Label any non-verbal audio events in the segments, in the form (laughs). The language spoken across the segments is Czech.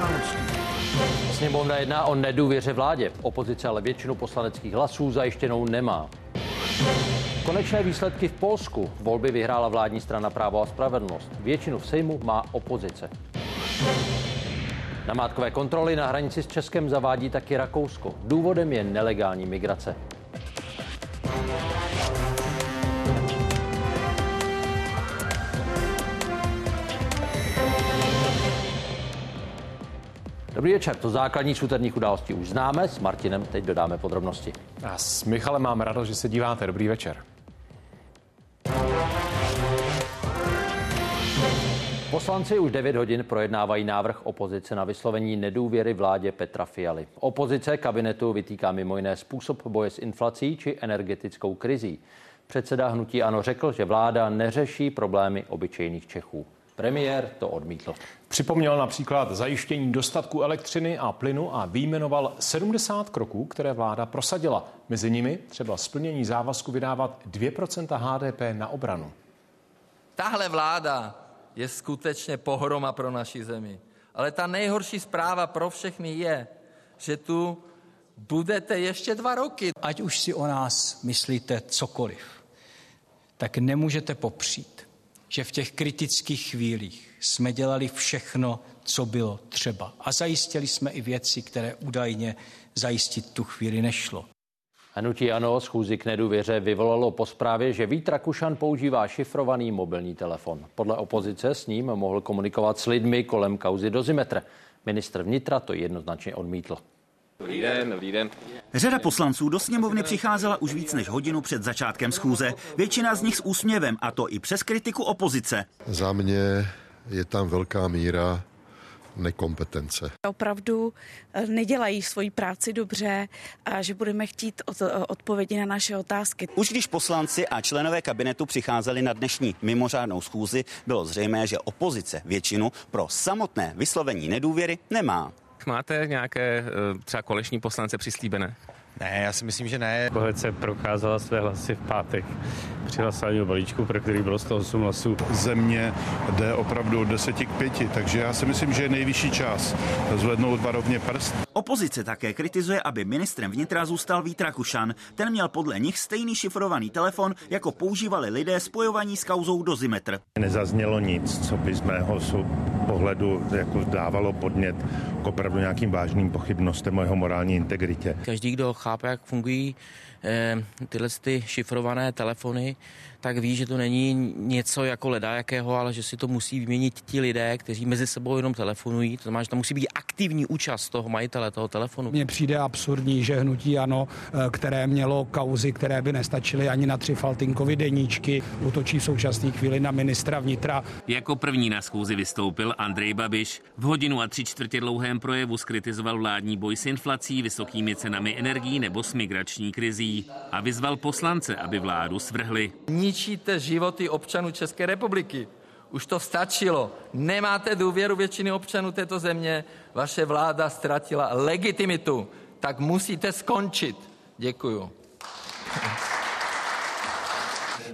událostí. Sněmovna jedná o nedůvěře vládě. Opozice ale většinu poslaneckých hlasů zajištěnou nemá. Konečné výsledky v Polsku. Volby vyhrála vládní strana Právo a spravedlnost. Většinu v Sejmu má opozice. Namátkové kontroly na hranici s Českem zavádí taky Rakousko. Důvodem je nelegální migrace. Dobrý večer, to základní z úterních událostí už známe, s Martinem teď dodáme podrobnosti. A s Michalem mám radost, že se díváte. Dobrý večer. Poslanci už 9 hodin projednávají návrh opozice na vyslovení nedůvěry vládě Petra Fialy. Opozice kabinetu vytýká mimo jiné způsob boje s inflací či energetickou krizí. Předseda hnutí Ano řekl, že vláda neřeší problémy obyčejných Čechů. Premiér to odmítl. Připomněl například zajištění dostatku elektřiny a plynu a výjmenoval 70 kroků, které vláda prosadila. Mezi nimi třeba splnění závazku vydávat 2% HDP na obranu. Tahle vláda je skutečně pohroma pro naši zemi. Ale ta nejhorší zpráva pro všechny je, že tu budete ještě dva roky. Ať už si o nás myslíte cokoliv, tak nemůžete popřít, že v těch kritických chvílích jsme dělali všechno, co bylo třeba. A zajistili jsme i věci, které údajně zajistit tu chvíli nešlo. Hnutí Ano schůzi k nedůvěře vyvolalo po zprávě, že Vít Rakušan používá šifrovaný mobilní telefon. Podle opozice s ním mohl komunikovat s lidmi kolem kauzy dozimetr. Ministr vnitra to jednoznačně odmítl. Dobrý den, dobrý den. Řada poslanců do sněmovny přicházela už víc než hodinu před začátkem schůze. Většina z nich s úsměvem, a to i přes kritiku opozice. Za mě je tam velká míra nekompetence. Opravdu eh, nedělají svoji práci dobře a že budeme chtít od, odpovědi na naše otázky. Už když poslanci a členové kabinetu přicházeli na dnešní mimořádnou schůzi, bylo zřejmé, že opozice většinu pro samotné vyslovení nedůvěry nemá. Máte nějaké eh, třeba koleční poslance přislíbené? Ne, já si myslím, že ne. Koalice prokázala své hlasy v pátek při hlasování o balíčku, pro který bylo 108 hlasů. Země jde opravdu od 10 k 5, takže já si myslím, že je nejvyšší čas zvednout varovně prst. Opozice také kritizuje, aby ministrem vnitra zůstal Vít Rakušan. Ten měl podle nich stejný šifrovaný telefon, jako používali lidé spojovaní s kauzou dozimetr. Nezaznělo nic, co by z mého pohledu jako dávalo podnět k opravdu nějakým vážným pochybnostem o jeho morální integritě. Každý, kdo chápe, jak fungují eh, tyhle ty šifrované telefony, tak ví, že to není něco jako leda jakého, ale že si to musí vyměnit ti lidé, kteří mezi sebou jenom telefonují. To znamená, že tam musí být aktivní účast toho majitele toho telefonu. Mně přijde absurdní, že hnutí ano, eh, které mělo kauzy, které by nestačily ani na tři Faltinkovi deníčky, útočí v současné chvíli na ministra vnitra. Jako první na schůzi vystoupil Andrej Babiš. V hodinu a tři čtvrtě dlouhém projevu skritizoval vládní boj s inflací, vysokými cenami energií nebo s migrační krizí a vyzval poslance, aby vládu svrhli ničíte životy občanů České republiky. Už to stačilo. Nemáte důvěru většiny občanů této země, vaše vláda ztratila legitimitu, tak musíte skončit. Děkuju.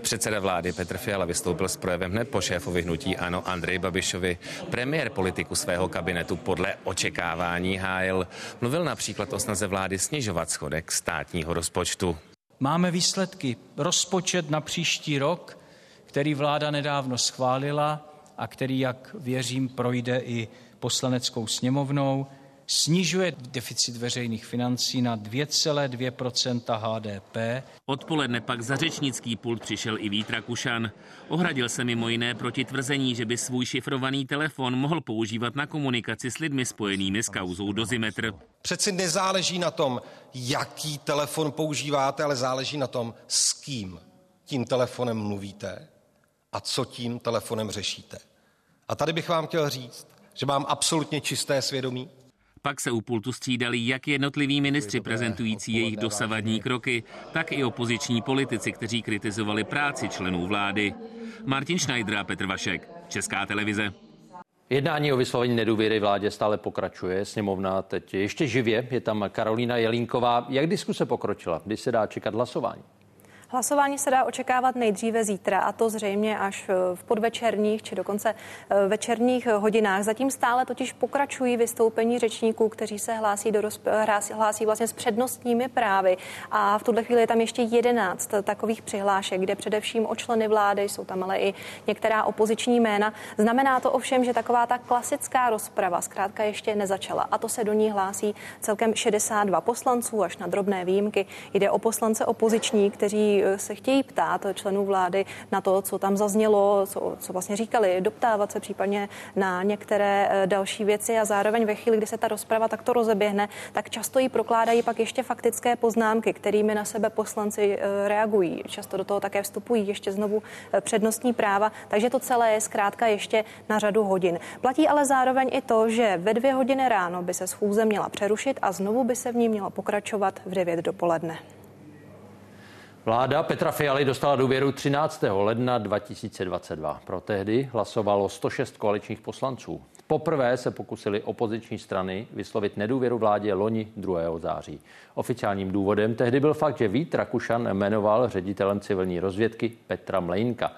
Předseda vlády Petr Fiala vystoupil s projevem hned po šéfovi hnutí Ano Andrej Babišovi. Premiér politiku svého kabinetu podle očekávání hájil. Mluvil například o snaze vlády snižovat schodek státního rozpočtu. Máme výsledky. Rozpočet na příští rok, který vláda nedávno schválila a který, jak věřím, projde i poslaneckou sněmovnou, snižuje deficit veřejných financí na 2,2% HDP. Odpoledne pak za řečnický pult přišel i Vít Rakušan. Ohradil se mimo jiné proti tvrzení, že by svůj šifrovaný telefon mohl používat na komunikaci s lidmi spojenými s kauzou dozimetr. Přeci nezáleží na tom, jaký telefon používáte, ale záleží na tom, s kým tím telefonem mluvíte a co tím telefonem řešíte. A tady bych vám chtěl říct, že mám absolutně čisté svědomí, pak se u pultu střídali jak jednotliví ministři prezentující jejich dosavadní kroky, tak i opoziční politici, kteří kritizovali práci členů vlády. Martin Schneider a Petr Vašek, Česká televize. Jednání o vyslovení nedůvěry vládě stále pokračuje. Sněmovna teď ještě živě. Je tam Karolína Jelínková. Jak diskuse pokročila? Kdy se dá čekat hlasování? Hlasování se dá očekávat nejdříve zítra, a to zřejmě až v podvečerních či dokonce eh, večerních hodinách. Zatím stále totiž pokračují vystoupení řečníků, kteří se hlásí, do rozp- hlásí vlastně s přednostními právy. A v tuhle chvíli je tam ještě 11 takových přihlášek, kde především o členy vlády, jsou tam ale i některá opoziční jména. Znamená to ovšem, že taková ta klasická rozprava zkrátka ještě nezačala. A to se do ní hlásí celkem 62 poslanců, až na drobné výjimky. Jde o poslance opoziční, kteří eh, se chtějí ptát členů vlády na to, co tam zaznělo, co, co vlastně říkali, doptávat se případně na některé eh, další věci a zároveň ve chvíli, kdy se ta rozprava takto rozeběhne, tak často ji prokládají pak ještě faktické poznámky, kterými na sebe poslanci eh, reagují. Často do toho také vstupují ještě znovu přednostní práva, takže to celé je zkrátka ještě na řadu hodin. Platí ale zároveň i to, že ve dvě hodiny ráno by se schůze měla přerušit a znovu by se v ní mělo pokračovat v 9 dopoledne. Vláda Petra Fialy dostala důvěru 13. ledna 2022. Pro tehdy hlasovalo 106 koaličních poslanců. Poprvé se pokusili opoziční strany vyslovit nedůvěru vládě loni 2. září. Oficiálním důvodem tehdy byl fakt, že Vít Rakušan jmenoval ředitelem civilní rozvědky Petra Mlejnka.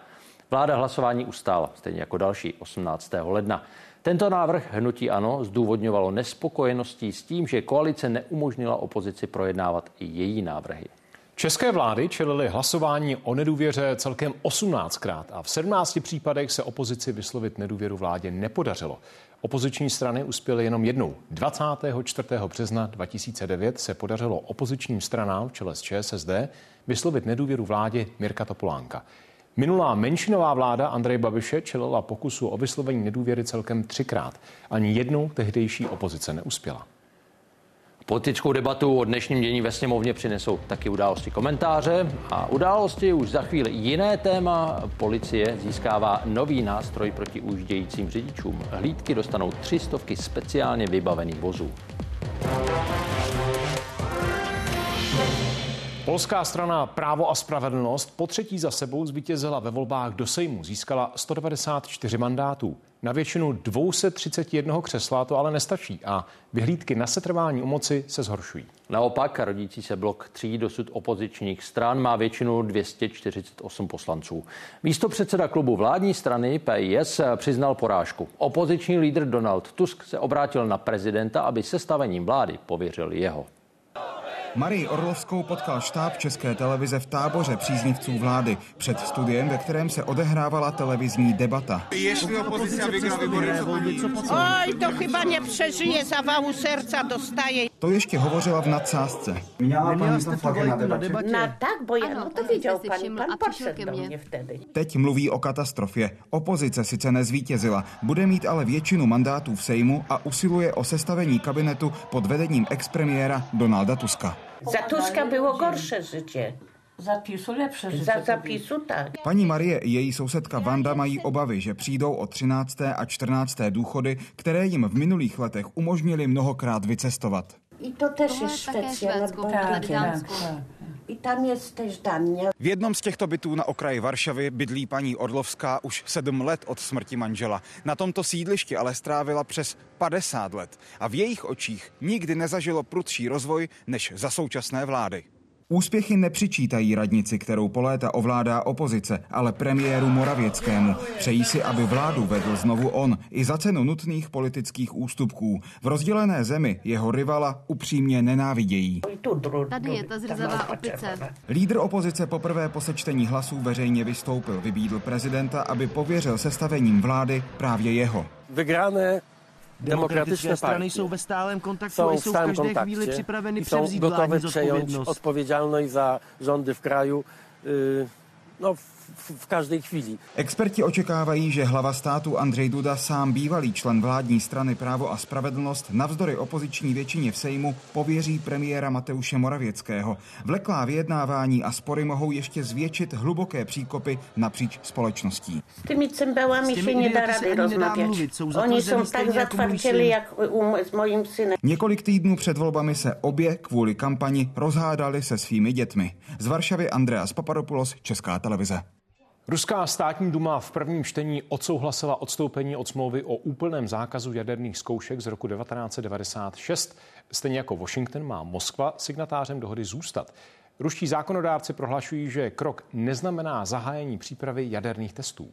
Vláda hlasování ustála, stejně jako další 18. ledna. Tento návrh hnutí ANO zdůvodňovalo nespokojeností s tím, že koalice neumožnila opozici projednávat i její návrhy. České vlády čelily hlasování o nedůvěře celkem 18krát a v 17 případech se opozici vyslovit nedůvěru vládě nepodařilo. Opoziční strany uspěly jenom jednou. 24. března 2009 se podařilo opozičním stranám v čele s ČSSD vyslovit nedůvěru vládě Mirka Topolánka. Minulá menšinová vláda Andreje Babiše čelila pokusu o vyslovení nedůvěry celkem třikrát. Ani jednou tehdejší opozice neuspěla. Politickou debatu o dnešním dění ve sněmovně přinesou taky události komentáře a události už za chvíli jiné téma. Policie získává nový nástroj proti ujíždějícím řidičům. Hlídky dostanou tři stovky speciálně vybavených vozů. Polská strana Právo a spravedlnost po třetí za sebou zvítězila ve volbách do Sejmu. Získala 194 mandátů. Na většinu 231 křesla to ale nestačí a vyhlídky na setrvání u moci se zhoršují. Naopak rodící se blok tří dosud opozičních stran má většinu 248 poslanců. Místo předseda klubu vládní strany PIS přiznal porážku. Opoziční lídr Donald Tusk se obrátil na prezidenta, aby sestavením vlády pověřil jeho. Marii Orlovskou potkal štáb České televize v táboře příznivců vlády před studiem, ve kterém se odehrávala televizní debata. Jestli opozice Oj, to chyba nepřežije, zavalu srdca dostaje. To ještě hovořila v nadsázce. Měla paní to na debatě? Na tak, bo já, no to viděl pan, pan do mě vtedy. Teď mluví o katastrofě. Opozice sice nezvítězila, bude mít ale většinu mandátů v Sejmu a usiluje o sestavení kabinetu pod vedením expremiéra Donalda Tuska. Za Tuska bylo gorsze życie. Zapisu lepsze życie. Za zapisu tak. Paní Marie i její sousedka Vanda mají obavy, že přijdou o 13. a 14. důchody, které jim v minulých letech umožnili mnohokrát vycestovat. I to też jest Szwecja nad Bałtykiem. I tam jest też. V jednom z těchto bytů na okraji Varšavy bydlí paní Orlovská už sedm let od smrti manžela. Na tomto sídlišti ale strávila přes 50 let a v jejich očích nikdy nezažilo prudší rozvoj než za současné vlády. Úspěchy nepřičítají radnici, kterou po léta ovládá opozice, ale premiéru Moravěckému. Přejí si, aby vládu vedl znovu on, i za cenu nutných politických ústupků. V rozdělené zemi jeho rivala upřímně nenávidějí. Tady je ta zrzavá opice. Lídr opozice poprvé po sečtení hlasů veřejně vystoupil. Vybídl prezidenta, aby pověřil sestavením vlády právě jeho. Vygrané Demokratyczne strony są we stałym kontakcie, są, w są w stałym w każdej chwili przyprawione i są gotowe przejąć odpowiedzialność za rządy w kraju. Y, no, w każdej chwili. Experti očekávají, že hlava státu Andřej Duda, sám bývalý člen vládní strany Právo a spravedlnost, navzdory opoziční většině v Sejmu pověří premiéra Mateuše Moravěckého. Vleklá vyjednávání a spory mohou ještě zvětšit hluboké příkopy napříč společností. Nie da idiotami se rady nedá jsou to Oni są tak jako syn. jak u, s moim synem. Několik týdnů před volbami se obě kvůli kampani rozhádali se svými dětmi. Z Varšavy Andreas Papadopoulos, Česká televize. Ruská státní duma v prvním čtení odsouhlasila odstoupení od smlouvy o úplném zákazu jaderných zkoušek z roku 1996. Stejně jako Washington má Moskva signatářem dohody zůstat. Ruští zákonodárci prohlašují, že krok neznamená zahájení přípravy jaderných testů.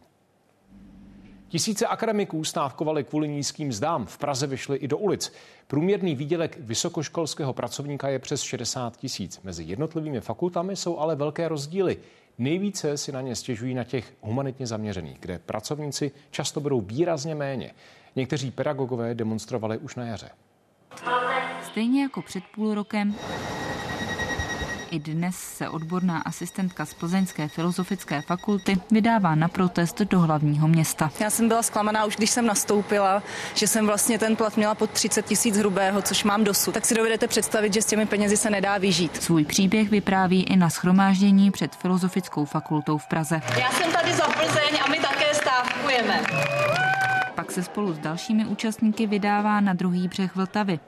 Tisíce akademiků stávkovali kvůli nízkým zdám. V Praze vyšli i do ulic. Průměrný výdělek vysokoškolského pracovníka je přes 60 tisíc. Mezi jednotlivými fakultami jsou ale velké rozdíly. Nejvíce si na ně stěžují na těch humanitně zaměřených, kde pracovníci často berou výrazně méně. Někteří pedagogové demonstrovali už na jaře. Stejně jako před půl rokem i dnes se odborná asistentka z Plzeňské filozofické fakulty vydává na protest do hlavního města. Já jsem byla zklamaná už, když jsem nastoupila, že jsem vlastně ten plat měla pod 30 tisíc hrubého, což mám dosud. Tak si dovedete představit, že s těmi penězi se nedá vyžít. Svůj příběh vypráví i na schromáždění před Filozofickou fakultou v Praze. Já jsem tady za Plzeň a my také stávkujeme. Pak se spolu s dalšími účastníky vydává na druhý břeh Vltavy.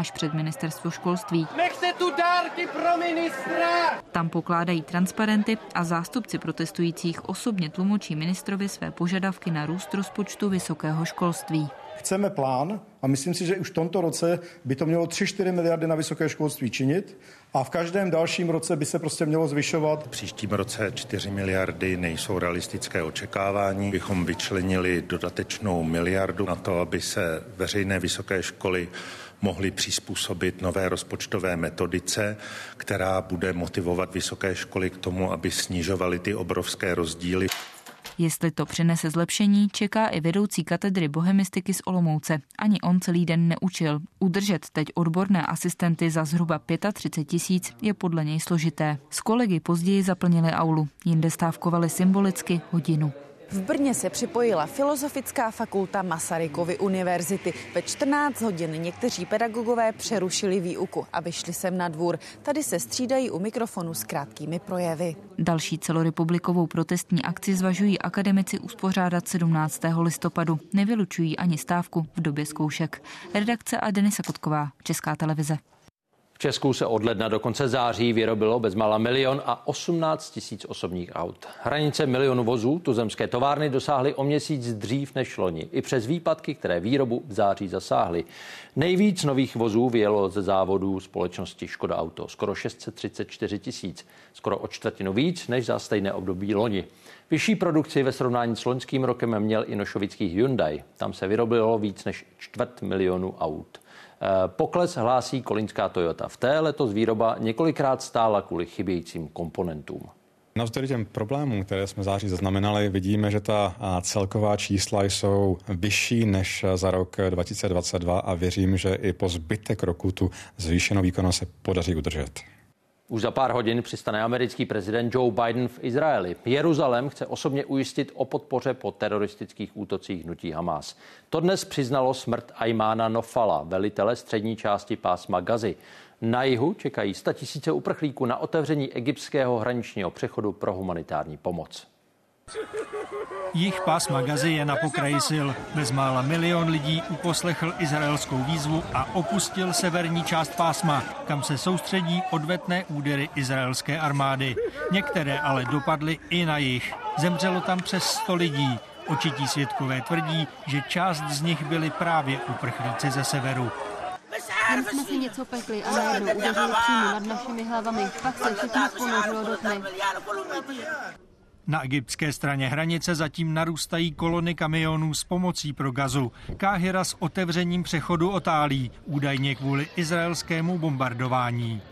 Až před ministerstvo školství. Nechte tu dárky pro ministra! Tam pokládají transparenty a zástupci protestujících osobně tlumočí ministrovi své požadavky na růst rozpočtu vysokého školství. Chceme plán a myslím si, že už v tomto roce by to mělo 3-4 miliardy na vysoké školství činit a v každém dalším roce by se prostě mělo zvyšovat. V příštím roce 4 miliardy nejsou realistické očekávání. Bychom vyčlenili dodatečnou miliardu na to, aby se veřejné vysoké školy mohli přizpůsobit nové rozpočtové metodice, která bude motivovat vysoké školy k tomu, aby snižovaly ty obrovské rozdíly. Jestli to přinese zlepšení, čeká i vedoucí katedry bohemistiky z Olomouce. Ani on celý den neučil. Udržet teď odborné asistenty za zhruba 35 tisíc je podle něj složité. S kolegy později zaplnili aulu, jinde stávkovali symbolicky hodinu. V Brně se připojila Filozofická fakulta Masarykovy univerzity. Ve 14 hodin někteří pedagogové přerušili výuku a vyšli sem na dvůr. Tady se střídají u mikrofonu s krátkými projevy. Další celorepublikovou protestní akci zvažují akademici uspořádat 17. listopadu. Nevylučují ani stávku v době zkoušek. Redakce a Denisa Kotková, Česká televize. Česku se od ledna do konce září vyrobilo bezmála milion a 18 tisíc osobních aut. Hranice milionu vozů tuzemské továrny dosáhly o měsíc dřív než loni, i přes výpadky, které výrobu v září zasáhly. Nejvíc nových vozů vyjelo ze závodů společnosti Škoda Auto, skoro 634 tisíc, skoro o čtvrtinu víc než za stejné období loni. Vyšší produkci ve srovnání s loňským rokem měl i nošovický Hyundai. Tam se vyrobilo víc než čtvrt milionu aut. Eh, pokles hlásí kolínská Toyota. V té letos výroba několikrát stála kvůli chybějícím komponentům. Navzdory těm problémům, které jsme září zaznamenali, vidíme, že ta celková čísla jsou vyšší než za rok 2022 a věřím, že i po zbytek roku tu zvýšenou výkonnost se podaří udržet. Už za pár hodin přistane americký prezident Joe Biden v Izraeli. Jeruzalém chce osobně ujistit o podpoře po teroristických útocích hnutí Hamas. To dnes přiznalo smrt Aymána Nofala, velitele střední části pásma Gazy. Na jihu čekají tisíce uprchlíků na otevření egyptského hraničního přechodu pro humanitární pomoc. Jich pásma Gazy je na pokraji sil. Bezmála milion lidí uposlechl izraelskou výzvu a opustil severní část pásma, kam se soustředí odvetné údery izraelské armády. Některé ale dopadly i na jich. Zemřelo tam přes 100 lidí. Očití svědkové tvrdí, že část z nich byli právě uprchlíci ze severu. Jen jsme si něco pekli a najednou udeřili přímo nad našimi hlavami. Pak se všechno ponořilo do tmy. Na egyptské straně hranice zatím narůstají kolony kamionů s pomocí pro gazu. Káhira s otevřením přechodu otálí, údajně kvůli izraelskému bombardování.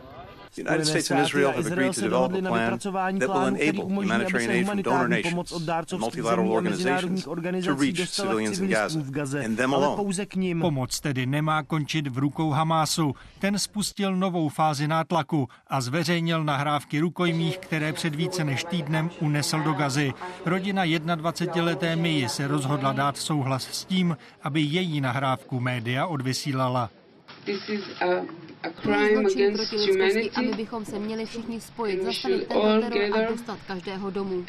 Spojené státy a Izrael se dohodli na vypracování plánu, který umožní, aby se humanitární pomoc od dárcovských zemí a mezinárodních organizací dostala k civilistům v Gaze, ale pouze k ním. Pomoc tedy nemá končit v rukou Hamásu. Ten spustil novou fázi nátlaku a zveřejnil nahrávky rukojmích, které před více než týdnem unesl do Gazy. Rodina 21-leté Mii se rozhodla dát souhlas s tím, aby její nahrávku média odvysílala. This is a zločin proti lidskosti a my bychom se měli všichni spojit, zastavit tento teror a dostat každého domů.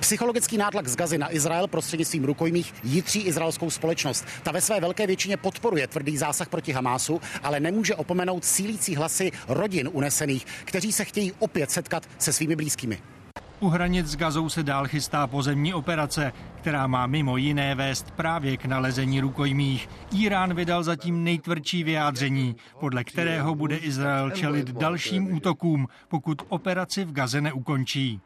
Psychologický nátlak z Gazy na Izrael prostřednictvím rukojmích jitří izraelskou společnost. Ta ve své velké většině podporuje tvrdý zásah proti Hamásu, ale nemůže opomenout sílící hlasy rodin unesených, kteří se chtějí opět setkat se svými blízkými. U hranic s Gazou se dál chystá pozemní operace, která má mimo jiné vést právě k nalezení rukojmích. Irán vydal zatím nejtvrdší vyjádření, podle kterého bude Izrael čelit dalším útokům, pokud operaci v Gaze neukončí.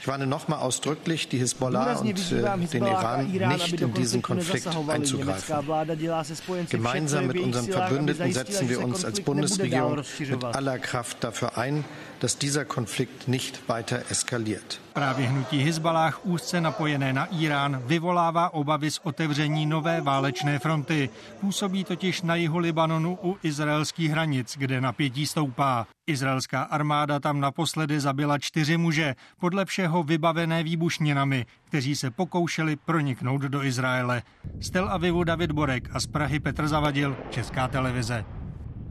Ich warne nochmal ausdrücklich die Hisbollah und äh, den Iran nicht in diesen Konflikt einzugreifen. Gemeinsam mit unseren Verbündeten setzen wir uns als Bundesregierung mit aller Kraft dafür ein, dass dieser Konflikt nicht weiter eskaliert. Právě hnutí Hezbalách úzce napojené na Irán vyvolává obavy z otevření nové válečné fronty. Působí totiž na jihu Libanonu u izraelských hranic, kde napětí stoupá. Izraelská armáda tam naposledy zabila čtyři muže, podle všeho vybavené výbušninami, kteří se pokoušeli proniknout do Izraele. Z Tel Avivu David Borek a z Prahy Petr Zavadil, Česká televize.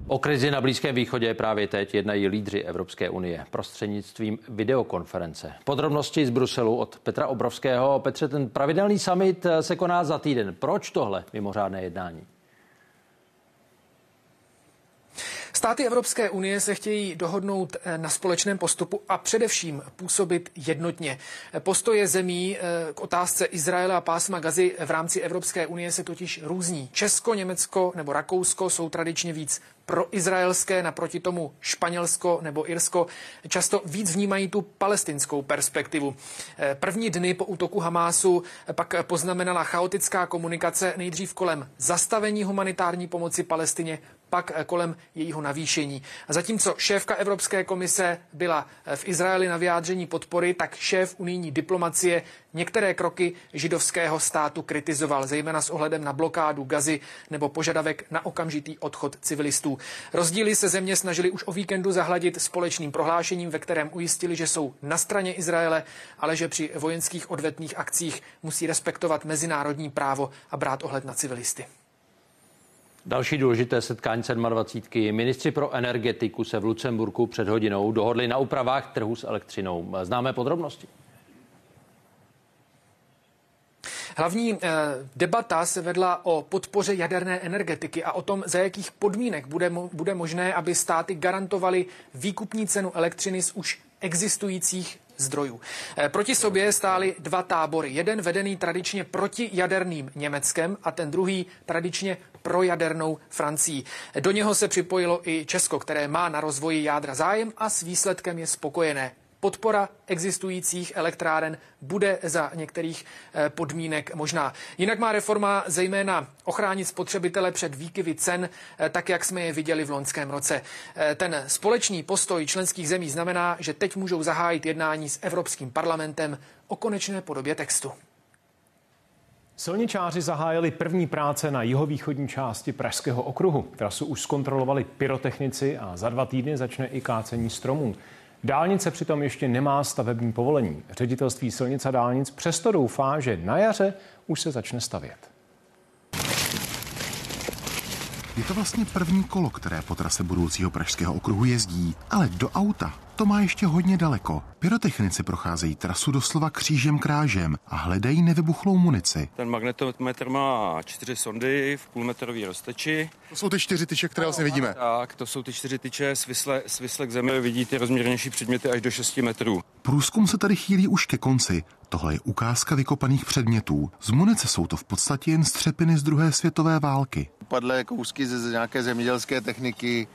O krizi na Blízkém východě právě teď jednají lídři Evropské unie prostřednictvím videokonference. Podrobnosti z Bruselu od Petra Obrovského. Petře, ten pravidelný summit se koná za týden. Proč tohle mimořádné jednání? Státy Evropské unie se chtějí dohodnout eh, na společném postupu a především působit jednotně. Postoje zemí eh, k otázce Izraela a pásma Gazy v rámci Evropské unie se totiž různí. Česko, Německo nebo Rakousko jsou tradičně víc pro izraelské, naproti tomu Španělsko nebo Irsko často víc vnímají tu palestinskou perspektivu. Eh, první dny po útoku Hamásu pak poznamenala chaotická komunikace nejdřív kolem zastavení humanitární pomoci Palestině, pak eh, kolem jejího navýšení. A zatímco šéfka Evropské komise byla eh, v Izraeli na vyjádření podpory, tak šéf unijní diplomacie některé kroky židovského státu kritizoval, zejména s ohledem na blokádu Gazy nebo požadavek na okamžitý odchod civilistů. Rozdíly se země snažili už o víkendu zahladit společným prohlášením, ve kterém ujistili, že jsou na straně Izraele, ale že při vojenských odvetných akcích musí respektovat mezinárodní právo a brát ohled na civilisty. Další důležité setkání 27. Ministři pro energetiku se v Lucemburku před hodinou dohodli na úpravách trhu s elektřinou. Známe podrobnosti? Hlavní eh, debata se vedla o podpoře jaderné energetiky a o tom, za jakých podmínek bude, bude možné, aby státy garantovaly výkupní cenu elektřiny z už existujících zdrojů. Eh, proti sobě stály dva tábory. Jeden vedený tradičně proti jaderným Německem a ten druhý tradičně pro jadernou Francii. Do něho se připojilo i Česko, které má na rozvoji jádra zájem a s výsledkem je spokojené podpora existujících elektráren bude za některých eh, podmínek možná. Jinak má reforma zejména ochránit spotřebitele před výkyvy cen, eh, tak jak jsme je viděli v loňském roce. Eh, ten společný postoj členských zemí znamená, že teď můžou zahájit jednání s Evropským parlamentem o konečné podobě textu. Silničáři zahájili první práce na jihovýchodní části Pražského okruhu. Trasu už zkontrolovali pyrotechnici a za dva týdny začne i kácení stromů. Dálnice přitom ještě nemá stavební povolení. Ředitelství silnic a dálnic přesto doufá, že na jaře už se začne stavět. Je to vlastně první kolo, které po trase budoucího pražského okruhu jezdí, ale do auta to má ještě hodně daleko. Pyrotechnici procházejí trasu doslova křížem krážem a hledají nevybuchlou munici. Ten magnetometr má čtyři sondy v půlmetrový rozteči. To jsou ty čtyři tyče, které vlastně vidíme. Tak, to jsou ty čtyři tyče svisle, svisle k zemi. Vidíte rozměrnější předměty až do 6 metrů. Průzkum se tady chýlí už ke konci. Tohle je ukázka vykopaných předmětů. Z munice jsou to v podstatě jen střepiny z druhé světové války. Upadlé kousky ze nějaké zemědělské techniky,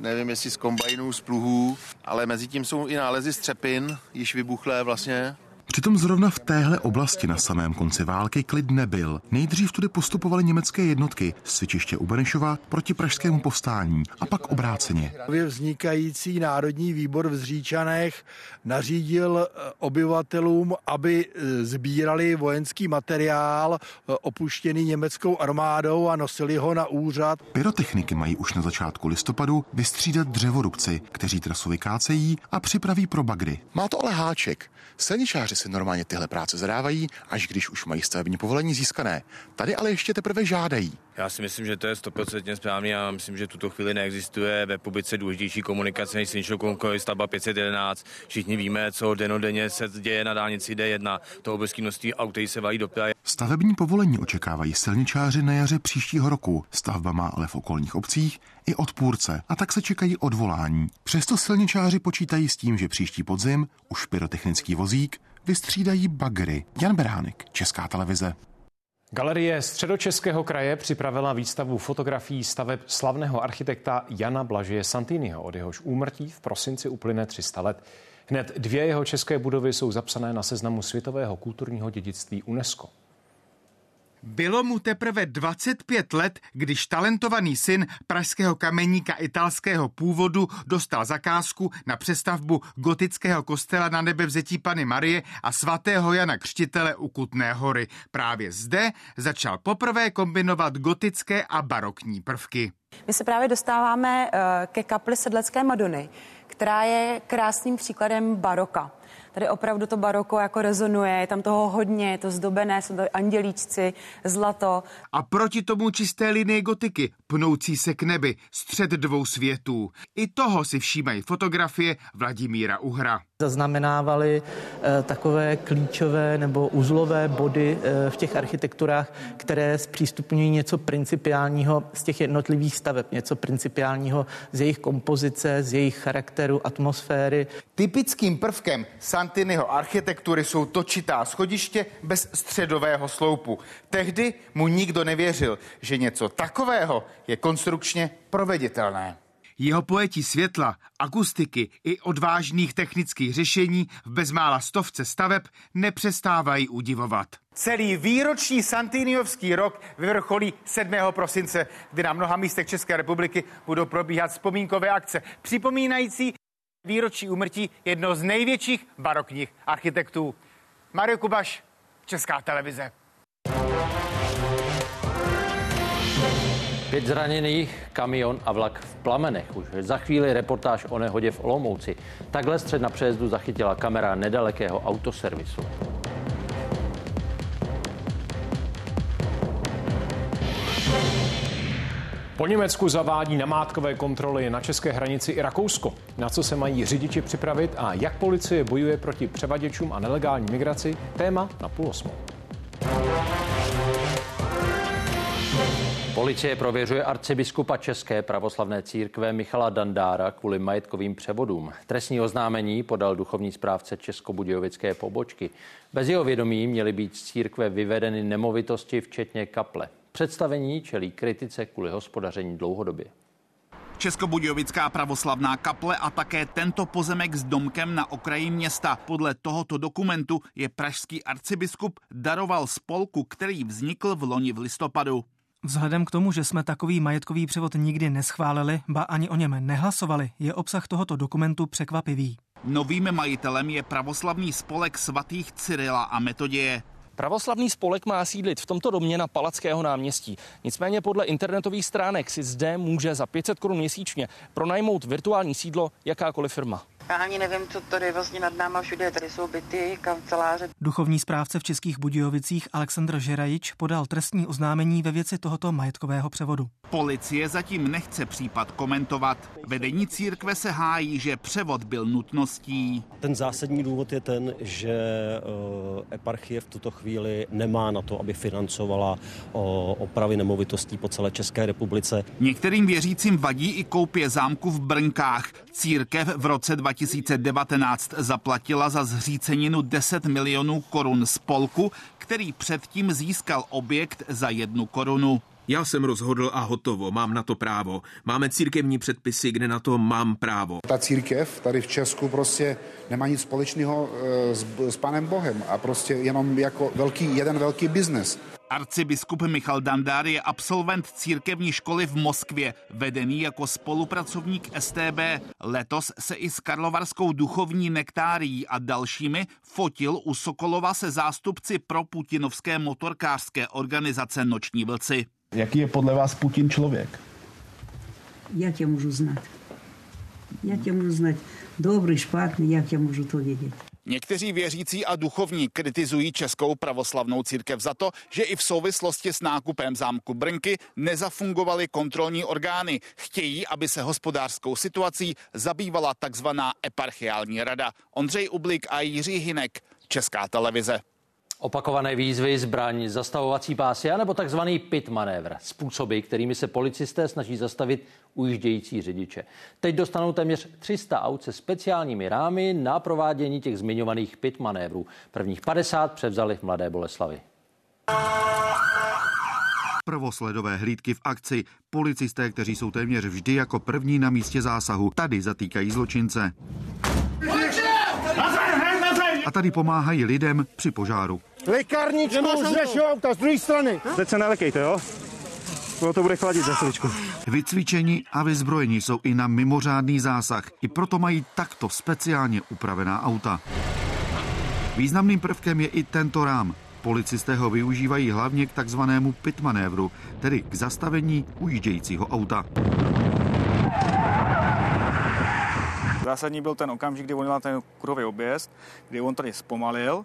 nevím jestli z kombajnů, z pluhů, ale mezi tím jsou i nálezy střepin, již vybuchlé vlastně. Přitom zrovna v téhle oblasti na samém konci války klid nebyl. Nejdřív tudy postupovaly německé jednotky z cvičiště u Benešova proti pražskému povstání a pak obráceně. Vznikající Národní výbor v Zříčanech nařídil eh, obyvatelům, aby eh, sbírali vojenský materiál eh, opuštěný německou armádou a nosili ho na úřad. Pyrotechniky mají už na začátku listopadu vystřídat dřevorubci, kteří trasu vykácejí a připraví pro bagry. Má to ale háček. Silničáři si normálně tyhle práce zadávají, až když už mají stavební povolení získané. Tady ale ještě teprve žádají. Já si myslím, že to je stoprocentně správně a myslím, že tuto chvíli neexistuje v republice důležitější komunikace než silničnou konkurenci stavba 511. Všichni víme, co denodenně se děje na dálnici D1. To obrovské množství aut, který se valí do Prahy. Stavební povolení očekávají silničáři na jaře příštího roku. Stavba má ale v okolních obcích i odpůrce a tak se čekají odvolání. Přesto silničáři počítají s tím, že příští podzim už pyrotechnický vozík vystřídají bagry. Jan Beránek, Česká televize. Galerie Středočeského kraje připravila výstavu fotografií staveb slavného architekta Jana Blažeje Santiniho, od jehož úmrtí v prosinci uplyne 300 let. Hned dvě jeho české budovy jsou zapsané na seznamu světového kulturního dědictví UNESCO. Bylo mu teprve 25 let, když talentovaný syn pražského kameníka italského původu dostal zakázku na přestavbu gotického kostela na nebevzetí Pany Marie a svatého Jana Křtitele u Kutné hory. Právě zde začal poprvé kombinovat gotické a barokní prvky. My se právě dostáváme eh, ke kapli Sedlecké Madony, která je krásným příkladem baroka. Tady opravdu to baroko jako rezonuje, je tam toho hodně, je to zdobené, jsou to andělíčci, zlato. A proti tomu čisté linie gotiky, pnoucí se k nebi, střed dvou světů. I toho si všímají fotografie Vladimíra Uhra. Zaznamenávali e, takové klíčové nebo uzlové body e, v těch architekturách, které zpřístupňují něco principiálního z těch jednotlivých staveb, něco principiálního z jejich kompozice, z jejich charakteru, atmosféry. Typickým prvkem Santiniho architektury jsou točitá schodiště bez středového sloupu. Tehdy mu nikdo nevěřil, že něco takového je konstrukčně proveditelné. Jeho pojetí světla, akustiky i odvážných technických řešení v bezmála stovce staveb nepřestávají udivovat. Celý výroční Santiniovský rok vyvrcholí 7. prosince, kdy na mnoha místech České republiky budou probíhat vzpomínkové akce, připomínající výročí úmrtí jednoho z největších barokních architektů. Mario Kubaš, Česká televize. Pět zraněných, kamion a vlak v plamenech. Už za chvíli reportáž o nehodě v Olomouci. Takhle střed na přejezdu zachytila kamera nedalekého autoservisu. Po Německu zavádí namátkové kontroly na české hranici i Rakousko. Na co se mají řidiči připravit a jak policie bojuje proti převaděčům a nelegální migraci? Téma na půl osmou. Policie prověřuje arcibiskupa České pravoslavné církve Michala Dandára kvůli majetkovým převodům. Trestní oznámení podal duchovní správce Českobudějovické pobočky. Bez jeho vědomí měly být z církve vyvedeny nemovitosti, včetně kaple. Představení čelí kritice kvůli hospodaření dlouhodobě. Českobudějovická pravoslavná kaple a také tento pozemek s domkem na okraji města. Podle tohoto dokumentu je pražský arcibiskup daroval spolku, který vznikl v loni v listopadu. Vzhledem k tomu, že jsme takový majetkový převod nikdy neschválili, ba ani o něm nehlasovali, je obsah tohoto dokumentu překvapivý. Novým majitelem je pravoslavný spolek svatých Cyrila a Metoděje. Pravoslavný spolek má sídlit v tomto domě na Palackého náměstí. Nicméně podle internetových stránek si zde může za 500 korun měsíčně pronajmout virtuální sídlo jakákoliv firma. Já ani nevím, co tady vlastně nad náma všude Tady jsou byty, kanceláře. Duchovní správce v Českých Budějovicích Aleksandr Žerajič podal trestní oznámení ve věci tohoto majetkového převodu. Policie zatím nechce případ komentovat. Vedení církve se hájí, že převod byl nutností. Ten zásadní důvod je ten, že eh, eparchie v tuto chvíli nemá na to, aby financovala opravy nemovitostí po celé České republice. Některým věřícím vadí i koupě zámku v Brnkách. Církev v roce 2019 zaplatila za zříceninu 10 milionů korun spolku, který předtím získal objekt za jednu korunu. Já jsem rozhodl a hotovo, mám na to právo. Máme církevní předpisy, kde na to mám právo. Ta církev tady v Česku prostě nemá nic společného eh, s, s Panem Bohem a prostě jenom jako velký, jeden velký biznes. Arcibiskup Michal Dandár je absolvent církevní školy v Moskvě, vedený jako spolupracovník STB. Letos se i s Karlovarskou duchovní nektárií a dalšími fotil u Sokolova se zástupci pro putinovské motorkářské organizace Noční vlci. Jaký je podle vás Putin člověk? Já tě můžu znát. Já tě můžu znát Dobrý, špatný, jak já můžu to vědět? Někteří věřící a duchovní kritizují Českou pravoslavnou církev za to, že i v souvislosti s nákupem zámku Brnky nezafungovaly kontrolní orgány. Chtějí, aby se hospodářskou situací zabývala takzvaná eparchiální rada. Ondřej Ublík a Jiří Hinek, Česká televize. Opakované výzvy, zbraň, zastavovací pásy nebo takzvaný pit manévr. Způsoby, kterými se policisté snaží zastavit ujíždějící řidiče. Teď dostanou téměř 300 aut se speciálními rámy na provádění těch zmiňovaných pit manévrů. Prvních 50 převzali v Mladé Boleslavy. Prvosledové hlídky v akci. Policisté, kteří jsou téměř vždy jako první na místě zásahu, tady zatýkají zločince a tady pomáhají lidem při požáru. Lékárničku z našeho auta, z druhé strany. Teď se nelekejte, jo? Bylo to bude chladit za chviličku. Vycvičení a vyzbrojení jsou i na mimořádný zásah. I proto mají takto speciálně upravená auta. Významným prvkem je i tento rám. Policisté ho využívají hlavně k takzvanému pit manévru, tedy k zastavení ujíždějícího auta. Zásadní byl ten okamžik, kdy on měl ten kruhový objezd, kdy on tady zpomalil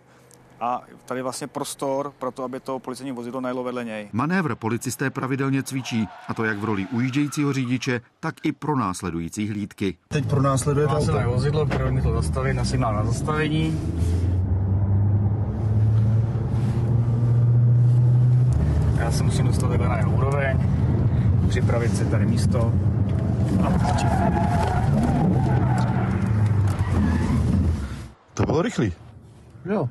a tady vlastně prostor pro to, aby to policejní vozidlo najelo vedle něj. Manévr policisté pravidelně cvičí, a to jak v roli ujíždějícího řidiče, tak i pro následující hlídky. Teď pro následuje auto. vozidlo, pro to zastavit na signál na zastavení. Já se musím dostat na jeho úroveň, připravit si tady místo a To bylo rychlý. Jo.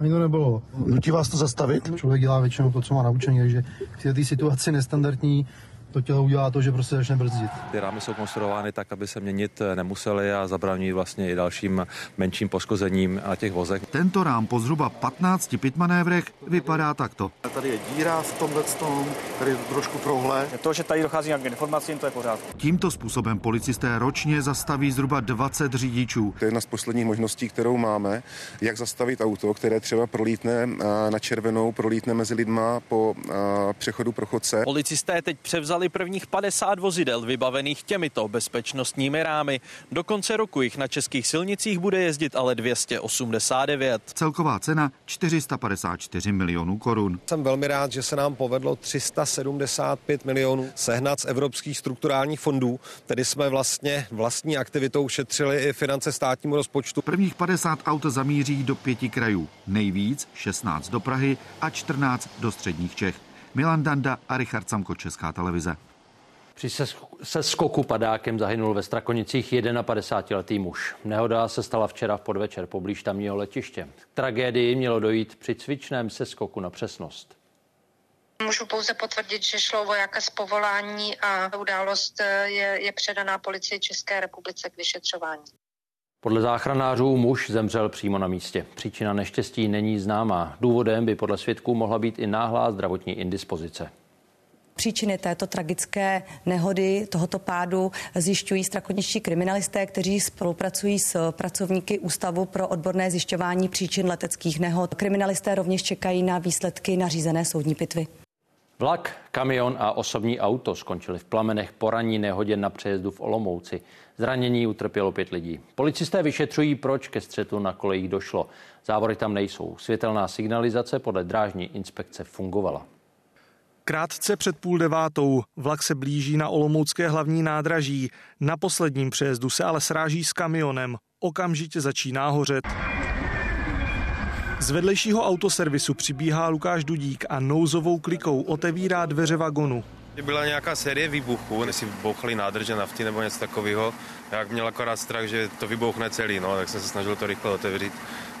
Ani to nebylo. Nutí vás to zastavit? Člověk dělá většinou to, co má naučení, takže v této situaci nestandardní to tělo udělá to, že prostě začne brzdit. Ty rámy jsou konstruovány tak, aby se měnit nemuseli a zabraňují vlastně i dalším menším poškozením na těch vozech. Tento rám po zhruba 15 pitmanévrech vypadá takto. Tady je díra v tomhle tom, tady je trošku prohle. To, že tady dochází k informacím, to je pořád. Tímto způsobem policisté ročně zastaví zhruba 20 řidičů. To je jedna z posledních možností, kterou máme, jak zastavit auto, které třeba prolítne na červenou, prolítne mezi lidma po přechodu pro chodce. Policisté teď převzali prodali prvních 50 vozidel vybavených těmito bezpečnostními rámy. Do konce roku jich na českých silnicích bude jezdit ale 289. Celková cena 454 milionů korun. Jsem velmi rád, že se nám povedlo 375 milionů sehnat z evropských strukturálních fondů, tedy jsme vlastně vlastní aktivitou šetřili i finance státnímu rozpočtu. Prvních 50 aut zamíří do pěti krajů, nejvíc 16 do Prahy a 14 do středních Čech. Milan Danda a Richard Samko, Česká televize. Při se skoku padákem zahynul ve Strakonicích 51-letý muž. Nehoda se stala včera v podvečer poblíž tamního letiště. K tragédii mělo dojít při cvičném seskoku na přesnost. Můžu pouze potvrdit, že šlo vojáka z povolání a událost je, je předaná policii České republice k vyšetřování. Podle záchranářů muž zemřel přímo na místě. Příčina neštěstí není známá. Důvodem by podle svědků mohla být i náhlá zdravotní indispozice. Příčiny této tragické nehody, tohoto pádu zjišťují strakoničtí kriminalisté, kteří spolupracují s pracovníky Ústavu pro odborné zjišťování příčin leteckých nehod. Kriminalisté rovněž čekají na výsledky nařízené soudní pitvy. Vlak, kamion a osobní auto skončili v plamenech po ranní nehodě na přejezdu v Olomouci. Zranění utrpělo pět lidí. Policisté vyšetřují, proč ke střetu na kolejích došlo. Závory tam nejsou. Světelná signalizace podle drážní inspekce fungovala. Krátce před půl devátou vlak se blíží na Olomoucké hlavní nádraží. Na posledním přejezdu se ale sráží s kamionem. Okamžitě začíná hořet. Z vedlejšího autoservisu přibíhá Lukáš Dudík a nouzovou klikou otevírá dveře vagonu. Byla nějaká série výbuchů, jestli bouchly nádrže nafty nebo něco takového. Jak měl akorát strach, že to vybouchne celý, no, tak jsem se snažil to rychle otevřít.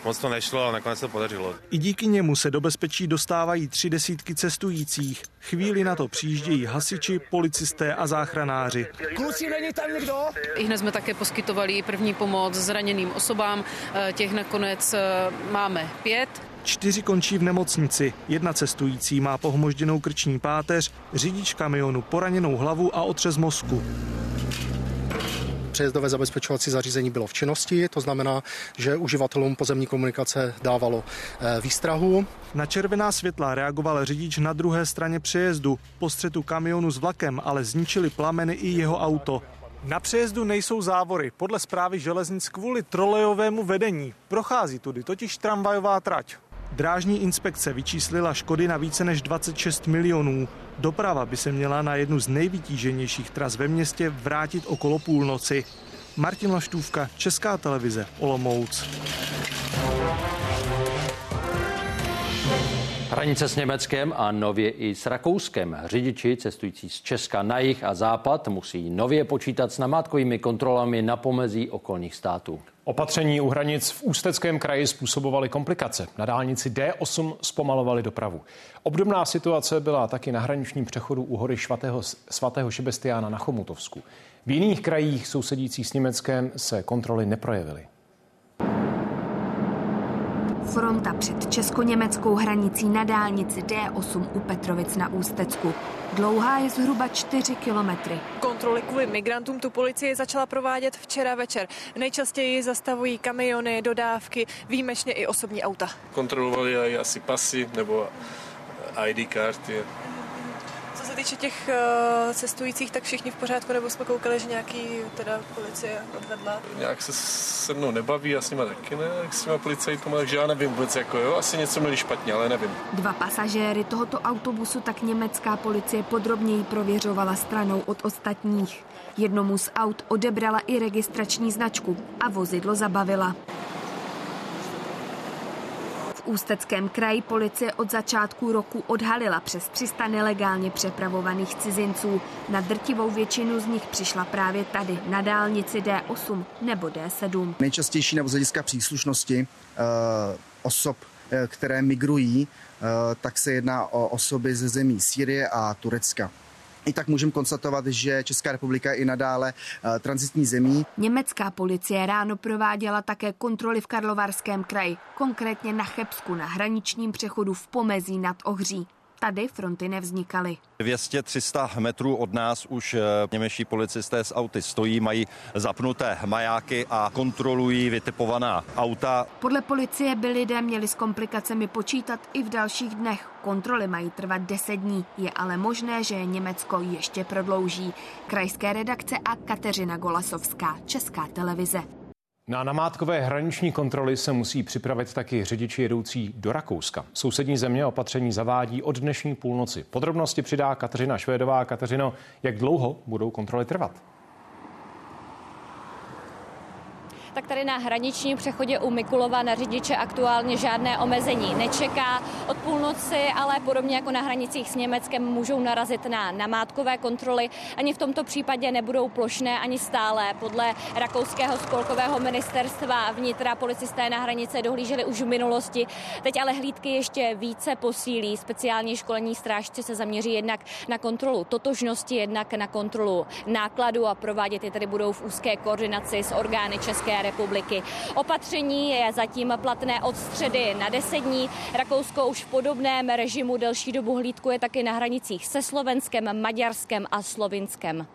Moc to nešlo, ale nakonec to podařilo. I díky němu se do bezpečí dostávají tři desítky cestujících. Chvíli na to přijíždějí hasiči, policisté a záchranáři. Kluci, není tam někdo? I hned jsme také poskytovali první pomoc zraněným osobám. Eh, těch nakonec eh, máme pět. Čtyři končí v nemocnici. Jedna cestující má pohmožděnou krční páteř, řidič kamionu poraněnou hlavu a otřes mozku. Přejezdové zabezpečovací zařízení bylo v činnosti, to znamená, že uživatelům pozemní komunikace dávalo eh, výstrahu. Na červená světla reagoval řidič na druhé straně přejezdu. Po střetu kamionu s vlakem ale zničili plameny i jeho auto. Na přejezdu nejsou závory. Podle zprávy železnic kvůli trolejovému vedení prochází tudy totiž tramvajová trať. Drážní inspekce vyčíslila škody na více než 26 milionů. Doprava by se měla na jednu z nejvytíženějších tras ve městě vrátit okolo půlnoci. Martin Laštůvka, Česká televize, Olomouc. Hranice s Německem a nově i s Rakouskem. Řidiči cestující z Česka na jih a západ musí nově počítat s namátkovými kontrolami na pomezí okolních států. Opatření u hranic v Ústeckém kraji způsobovaly komplikace. Na dálnici D8 zpomalovaly dopravu. Obdobná situace byla taky na hraničním přechodu u hory svatého, svatého Šebestiána na Chomutovsku. V jiných krajích sousedících s Německem se kontroly neprojevily. Fronta před česko-německou hranicí na dálnici D8 u Petrovic na Ústecku. Dlouhá je zhruba 4 kilometry. Kontroly kvůli migrantům tu policie začala provádět včera večer. Nejčastěji zastavují kamiony, dodávky, výjimečně i osobní auta. Kontrolovali asi pasy nebo ID karty týče těch uh, cestujících, tak všichni v pořádku, nebo jsme koukali, že nějaký teda policie odvedla? Nějak se se mnou nebaví, a s nima taky ne, s těma policajtama, takže já nevím vůbec, jako jo, asi něco měli špatně, ale nevím. Dva pasažéry tohoto autobusu tak německá policie podrobněji prověřovala stranou od ostatních. Jednomu z aut odebrala i registrační značku a vozidlo zabavila. Ústeckém kraji policie od začátku roku odhalila přes 300 nelegálně přepravovaných cizinců. Na drtivou většinu z nich přišla právě tady, na dálnici D8 nebo D7. Nejčastější nebo z hlediska příslušnosti uh, osob, eh, které migrují, uh, tak se jedná o osoby ze zemí Sýrie a Turecka. I tak můžeme konstatovat, že Česká republika je i nadále uh, transitní zemí. Německá policie ráno prováděla také kontroly v Karlovarském kraji, konkrétně na Chebsku na hraničním přechodu v Pomezí nad Ohří. Tady fronty nevznikaly. 200-300 metrů od nás už eh, němečtí policisté z auty stojí, mají zapnuté majáky a kontrolují vytipovaná auta. Podle policie by lidé měli s komplikacemi počítat i v dalších dnech. Kontroly mají trvat 10 dní. Je ale možné, že Německo ještě prodlouží. Krajské redakce a Kateřina Golasovská, Česká televize. Na namátkové hraniční kontroly se musí připravit taky řidiči jedoucí do Rakouska. Sousední země opatření zavádí od dnešní půlnoci. Podrobnosti přidá Kateřina Švédová. Kateřino, jak dlouho budou kontroly trvat? Tak tady na hraničním přechodě u Mikulova na řidiče aktuálně žádné omezení nečeká. Od půlnoci, ale podobně jako na hranicích s Německem, můžou narazit na namátkové kontroly. Ani v tomto případě nebudou plošné ani stále. Podle rakouského spolkového ministerstva vnitra policisté na hranice dohlíželi už v minulosti. Teď ale hlídky ještě více posílí. Speciální školení strážci se zaměří jednak na kontrolu totožnosti, jednak na kontrolu nákladu a provádět je tedy budou v úzké koordinaci s orgány České republiky. Opatření je zatím platné od středy na 10 dní. Rakousko už v podobném režimu delší dobu hlídkuje taky na hranicích se Slovenskem, Maďarskem a Slovinskem.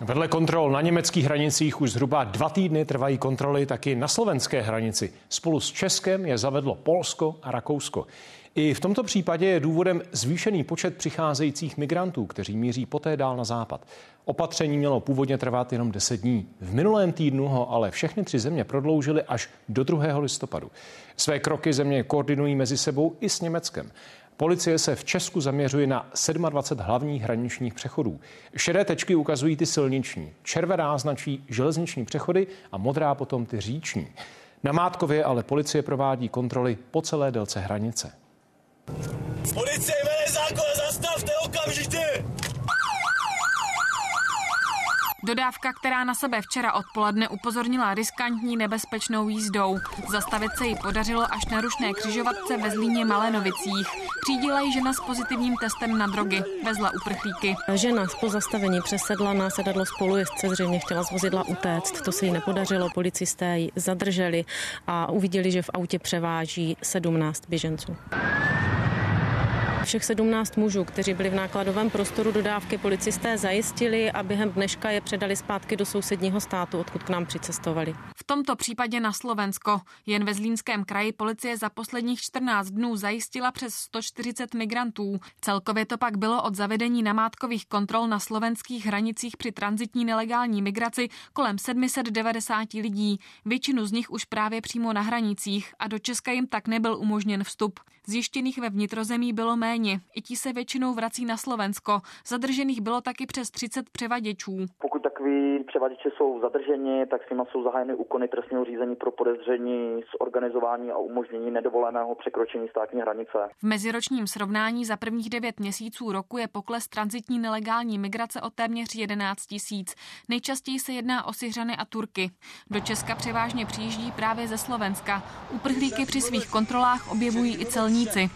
Vedle kontrol na německých hranicích už zhruba dva týdny trvají kontroly taky na slovenské hranici. Spolu s Českem je zavedlo Polsko a Rakousko. I v tomto případě je důvodem zvýšený počet přicházejících migrantů, kteří míří poté dál na západ. Opatření mělo původně trvat jenom 10 dní. V minulém týdnu ho ale všechny tři země prodloužily až do 2. listopadu. Své kroky země koordinují mezi sebou i s Německem. Policie se v Česku zaměřuje na 27 hlavních hraničních přechodů. Šedé tečky ukazují ty silniční, červená značí železniční přechody a modrá potom ty říční. Na Mátkově ale policie provádí kontroly po celé délce hranice. Policie, vede zákon, zastavte okamžitě! Dodávka, která na sebe včera odpoledne upozornila riskantní nebezpečnou jízdou. Zastavit se jí podařilo až na rušné křižovatce ve Zlíně Malenovicích. Přídila ji žena s pozitivním testem na drogy. Vezla uprchlíky. Žena po zastavení přesedla na sedadlo spolujezdce, zřejmě chtěla z vozidla utéct. To se jí nepodařilo, policisté ji zadrželi a uviděli, že v autě převáží 17 běženců. Všech 17 mužů, kteří byli v nákladovém prostoru dodávky, policisté zajistili a během dneška je předali zpátky do sousedního státu, odkud k nám přicestovali. V tomto případě na Slovensko. Jen ve Zlínském kraji policie za posledních 14 dnů zajistila přes 140 migrantů. Celkově to pak bylo od zavedení namátkových kontrol na slovenských hranicích při transitní nelegální migraci kolem 790 lidí. Většinu z nich už právě přímo na hranicích a do Česka jim tak nebyl umožněn vstup. Zjištěných ve vnitrozemí bylo méně. I ti se většinou vrací na Slovensko. Zadržených bylo taky přes 30 převaděčů. Pokud takový převaděči jsou zadrženi, tak s nimi jsou zahájeny úkony trestního řízení pro podezření z organizování a umožnění nedovoleného překročení státní hranice. V meziročním srovnání za prvních 9 měsíců roku je pokles transitní nelegální migrace o téměř 11 tisíc. Nejčastěji se jedná o Syřany a Turky. Do Česka převážně přijíždí právě ze Slovenska. Uprchlíky při svých kontrolách objevují i celníci.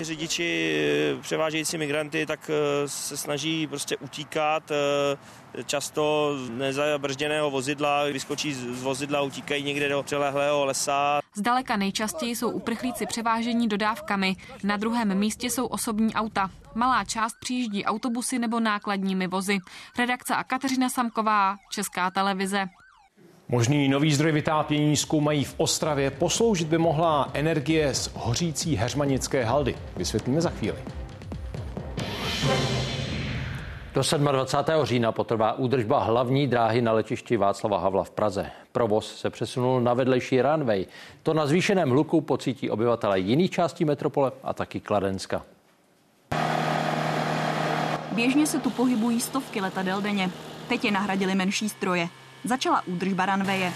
Řidiči eh, převážející migranty tak eh, se snaží prostě utíkat, eh, často nezabržděného vozidla, vyskočí z vozidla, utíkají někde do přelehlého lesa. Zdaleka nejčastěji jsou uprchlíci převážení dodávkami. Na druhém místě jsou osobní auta. Malá část přijíždí autobusy nebo nákladními vozy. Redakce a Kateřina Samková, Česká televize. Možný nový zdroj vytápění zkoumají v Ostravě. Posloužit by mohla energie z hořící heřmanické haldy. Vysvětlíme za chvíli. Do 27. října potrvá údržba hlavní dráhy na letišti Václava Havla v Praze. Provoz se přesunul na vedlejší runway. To na zvýšeném hluku pocítí obyvatele jiných částí metropole a taky Kladenska. Běžně se tu pohybují stovky letadel denně. Teď je nahradili menší stroje začala údržba ranveje.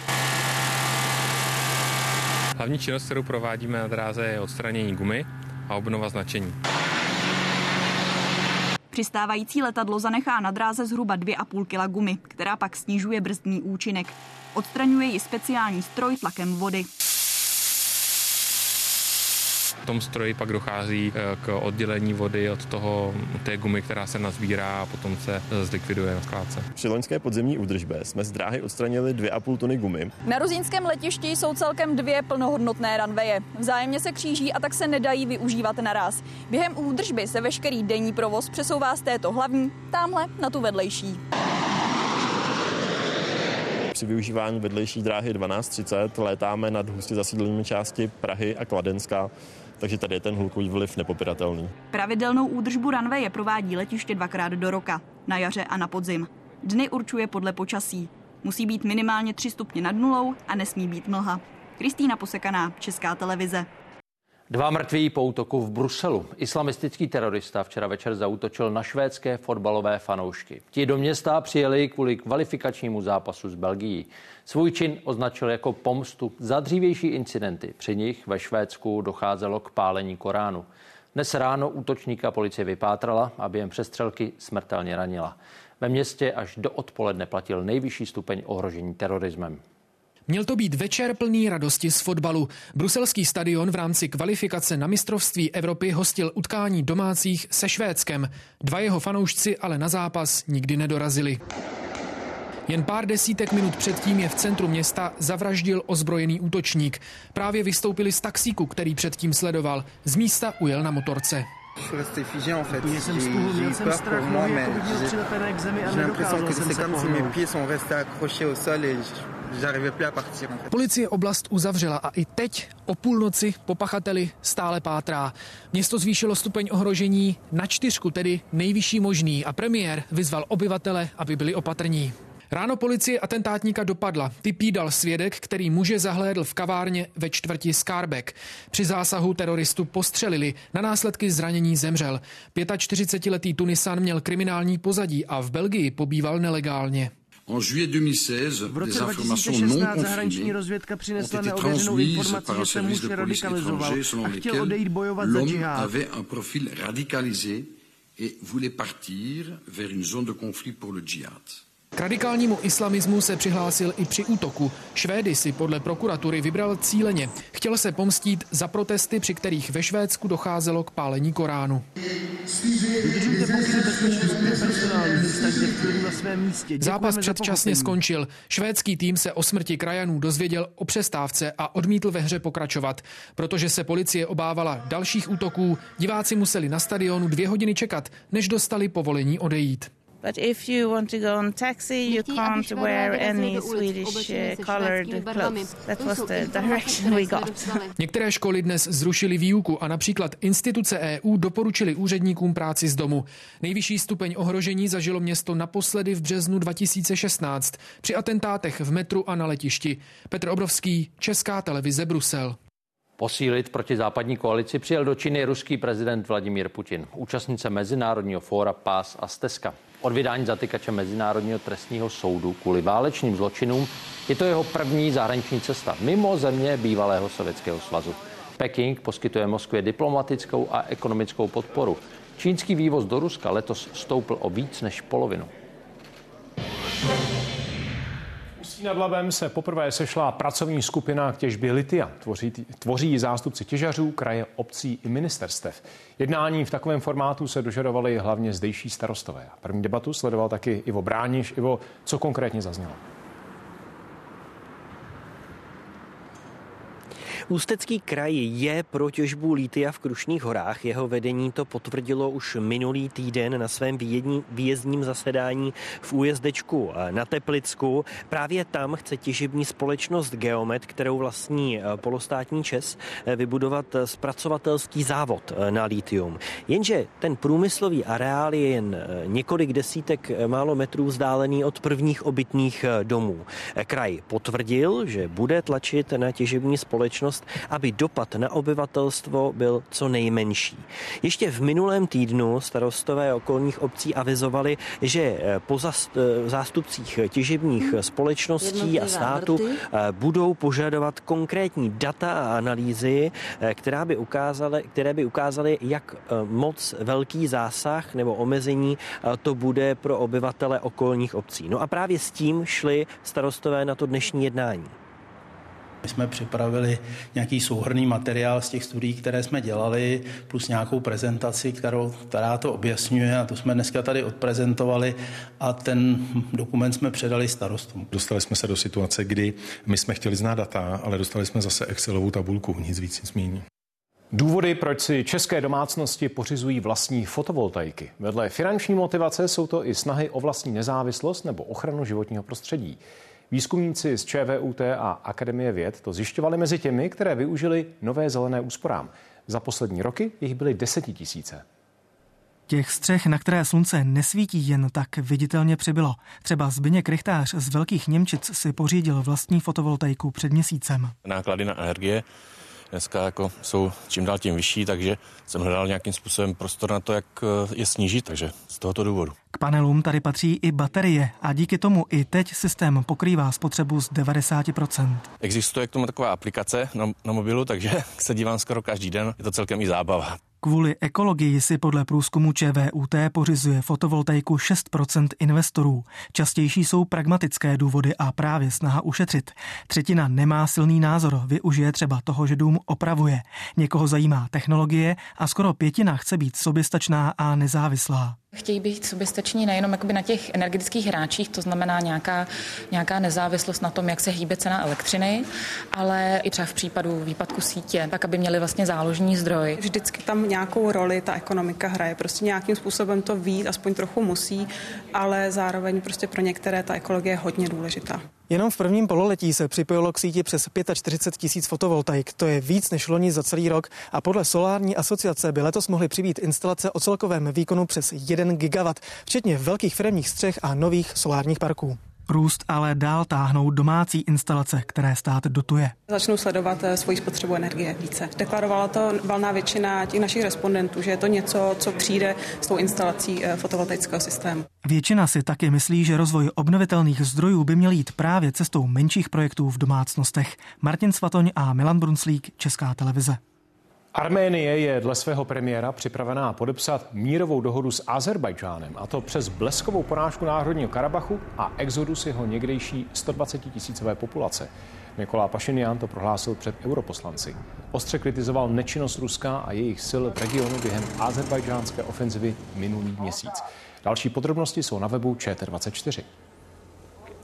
Hlavní činnost, kterou provádíme na dráze, je odstranění gumy a obnova značení. Přistávající letadlo zanechá na dráze zhruba 2,5 kg gumy, která pak snižuje brzdný účinek. Odstraňuje ji speciální stroj tlakem vody. V tom stroji pak dochází eh, k oddělení vody od toho té gumy, která se nazbírá a potom se eh, zlikviduje na skládce. Při loňské podzemní údržbě jsme z dráhy odstranili 2,5 tuny gumy. Na Rozínském letišti jsou celkem dvě plnohodnotné ranveje. Vzájemně se kříží a tak se nedají využívat naraz. Během údržby se veškerý denní provoz přesouvá z této hlavní tamhle na tu vedlejší při využívání vedlejší dráhy 1230 létáme nad hustě zasídlenými části Prahy a Kladenska takže tady je ten hlukový vliv nepopiratelný. Pravidelnou údržbu ranveje provádí letiště dvakrát do roka, na jaře a na podzim. Dny určuje podle počasí. Musí být minimálně 3 stupně nad nulou a nesmí být mlha. Kristýna Posekaná, Česká televize. Dva mrtví po útoku v Bruselu. Islamistický terorista včera večer zautočil na švédské fotbalové fanoušky. Ti do města přijeli kvůli kvalifikačnímu zápasu s Belgií. Svůj čin označil jako pomstu za dřívější incidenty. Při nich ve Švédsku docházelo k pálení Koránu. Dnes ráno útočníka policie vypátrala a během přestřelky smrtelně ranila. Ve městě až do odpoledne platil nejvyšší stupeň ohrožení terorismem. Měl to být večer plný radosti z fotbalu. Bruselský stadion v rámci kvalifikace na mistrovství Evropy hostil utkání domácích se Švédskem. Dva jeho fanoušci ale na zápas nikdy nedorazili. Jen pár desítek minut předtím je v centru města zavraždil ozbrojený útočník. Právě vystoupili z taxíku, který předtím sledoval. Z místa ujel na motorce. Já jsem stuhl, měl jsem strach, nohy jako viděl přilepené k zemi a nedokázal jsem se Policie oblast uzavřela a i teď o půlnoci po pachateli stále pátrá. Město zvýšilo stupeň ohrožení na čtyřku, tedy nejvyšší možný a premiér vyzval obyvatele, aby byli opatrní. Ráno policie atentátníka dopadla. Typí dal svědek, který muže zahlédl v kavárně ve čtvrti Skarbek. Při zásahu teroristu postřelili, na následky zranění zemřel. 45-letý Tunisan měl kriminální pozadí a v Belgii pobýval nelegálně. V roce 2016 zahraniční rozvědka přinesla neověřenou informaci, že se muž radikalizoval a chtěl odejít bojovat za džihad. et voulait partir vers une zone de conflit pour le djihad. K radikálnímu islamismu se přihlásil i při útoku. Švédy si podle prokuratury vybral cíleně. Chtěl se pomstít za protesty, při kterých ve Švédsku docházelo k pálení Koránu. Zápas předčasně skončil. Švédský tým se o smrti krajanů dozvěděl o přestávce a odmítl ve hře pokračovat. Protože se policie obávala dalších útoků, diváci museli na stadionu dvě hodiny čekat, než dostali povolení odejít. But if you want to go on taxi, you can't wear any Swedish uh, colored clothes. That was the direction we got. Některé školy dnes zrušily výuku a například instituce EU doporučili úředníkům práci z domu. Nejvyšší stupeň ohrožení zažilo město naposledy v březnu 2016 při atentátech v metru a na letišti. Petr Obrovský, Česká televize Brusel. Posílit proti západní koalici přijel do Číny ruský prezident Vladimír Putin, účastnice Mezinárodního fóra Pás a Stezka. Od vydání zatykače Mezinárodního trestního soudu kvůli válečným zločinům je to jeho první zahraniční cesta mimo země bývalého Sovětského svazu. Peking poskytuje Moskvě diplomatickou a ekonomickou podporu. Čínský vývoz do Ruska letos stoupl o víc než polovinu. Nad Labem se poprvé sešla pracovní skupina k těžbě litia. Tvoří, tvoří zástupci těžařů, kraje, obcí i ministerstev. Jednání v takovém formátu se dožadovali hlavně zdejší starostové. První debatu sledoval taky Ivo Brániš. Ivo, co konkrétně zaznělo? Ústecký kraj je pro těžbu lítia v Krušných horách. Jeho vedení to potvrdilo už minulý týden na svém výjezdním zasedání v újezdečku na Teplicku. Právě tam chce těžební společnost Geomet, kterou vlastní eh, polostátní Čes, eh, vybudovat zpracovatelský závod eh, na lítium. Jenže ten průmyslový areál je jen několik desítek málo metrů vzdálený od prvních obytných domů. Kraj potvrdil, že bude tlačit na těžební společnost možnost, aby dopad na obyvatelstvo byl co nejmenší. Ještě v minulém týdnu starostové okolních obcí avizovali, že eh, po eh, zástupcích těžebních hmm. společností a státu eh, budou požadovat konkrétní data a analýzy, která by ukázaly, které by ukázaly, jak moc velký zásah nebo omezení to bude pro obyvatele okolních obcí. No a právě s tím šli starostové na to dnešní jednání. My jsme připravili nějaký souhrný materiál z těch studií, které jsme dělali, plus nějakou prezentaci, kterou, která to objasňuje a to jsme dneska tady odprezentovali a ten dokument jsme předali starostům. Dostali jsme se do situace, kdy my jsme chtěli znát data, ale dostali jsme zase Excelovou tabulku, nic víc, nic méně. Důvody, proč si české domácnosti pořizují vlastní fotovoltaiky. Vedle finanční motivace jsou to i snahy o vlastní nezávislost nebo ochranu životního prostředí. Výzkumníci z ČVUT a Akademie věd to zjišťovali mezi těmi, které využili nové zelené úsporám. Za poslední roky jich byly desetitisíce. Těch střech, na které slunce nesvítí jen tak viditelně přibylo. Třeba Zbyněk Krychtář z Velkých Němčic si pořídil vlastní fotovoltaiku před měsícem. Náklady na energie dneska jako jsou čím dál tím vyšší, takže jsem hledal nějakým způsobem prostor na to, jak eh, je snížit, takže z tohoto důvodu. K panelům tady patří i baterie a díky tomu i teď systém pokrývá spotřebu z 90%. Existuje k tomu taková aplikace na, na mobilu, takže (laughs) se dívám skoro každý den. Je to celkem i zábava. Kvůli ekologii si podle průzkumu ČVUT pořizuje fotovoltaiku 6% investorů. Častější jsou pragmatické důvody a právě snaha ušetřit. Třetina nemá silný názor, využije třeba toho, že dům opravuje. Někoho zajímá technologie a skoro pětina chce být soběstačná a nezávislá. Chtějí být soběstační nejenom na těch energetických hráčích, to znamená nějaká, nějaká nezávislost na tom, jak se hýbe cena elektřiny, ale i třeba v případu výpadku sítě, tak aby měli vlastně záložní zdroj. Vždycky tam nějakou roli ta ekonomika hraje, prostě nějakým způsobem to ví, aspoň trochu musí, ale zároveň prostě pro některé ta ekologie je hodně důležitá. Jenom v prvním pololetí se připojilo k síti přes 45 tisíc fotovoltaik. To je víc než loni za celý rok a podle solární asociace by letos mohly přibýt instalace o celkovém výkonu přes 1 gigawatt, včetně velkých firmních střech a nových solárních parků. Růst ale dál táhnou domácí instalace, které stát dotuje. Začnou sledovat eh, svoji spotřebu energie více. Deklarovala to valná většina těch našich respondentů, že je to něco, co přijde s tou instalací eh, fotovoltaického systému. Většina si taky myslí, že rozvoj obnovitelných zdrojů by měl jít právě cestou menších projektů v domácnostech. Martin Svatoň a Milan Brunslík, Česká televize. Arménie je dle svého premiéra připravená podepsat mírovou dohodu s Azerbajdžánem, a to přes bleskovou porážku Národního Karabachu a exodus jeho někdejší 120 tisícové populace. Nikolá Pašinian to prohlásil před europoslanci. Ostře kritizoval nečinnost Ruska a jejich sil v regionu během azerbajdžánské ofenzivy minulý měsíc. Další podrobnosti jsou na webu ČT24.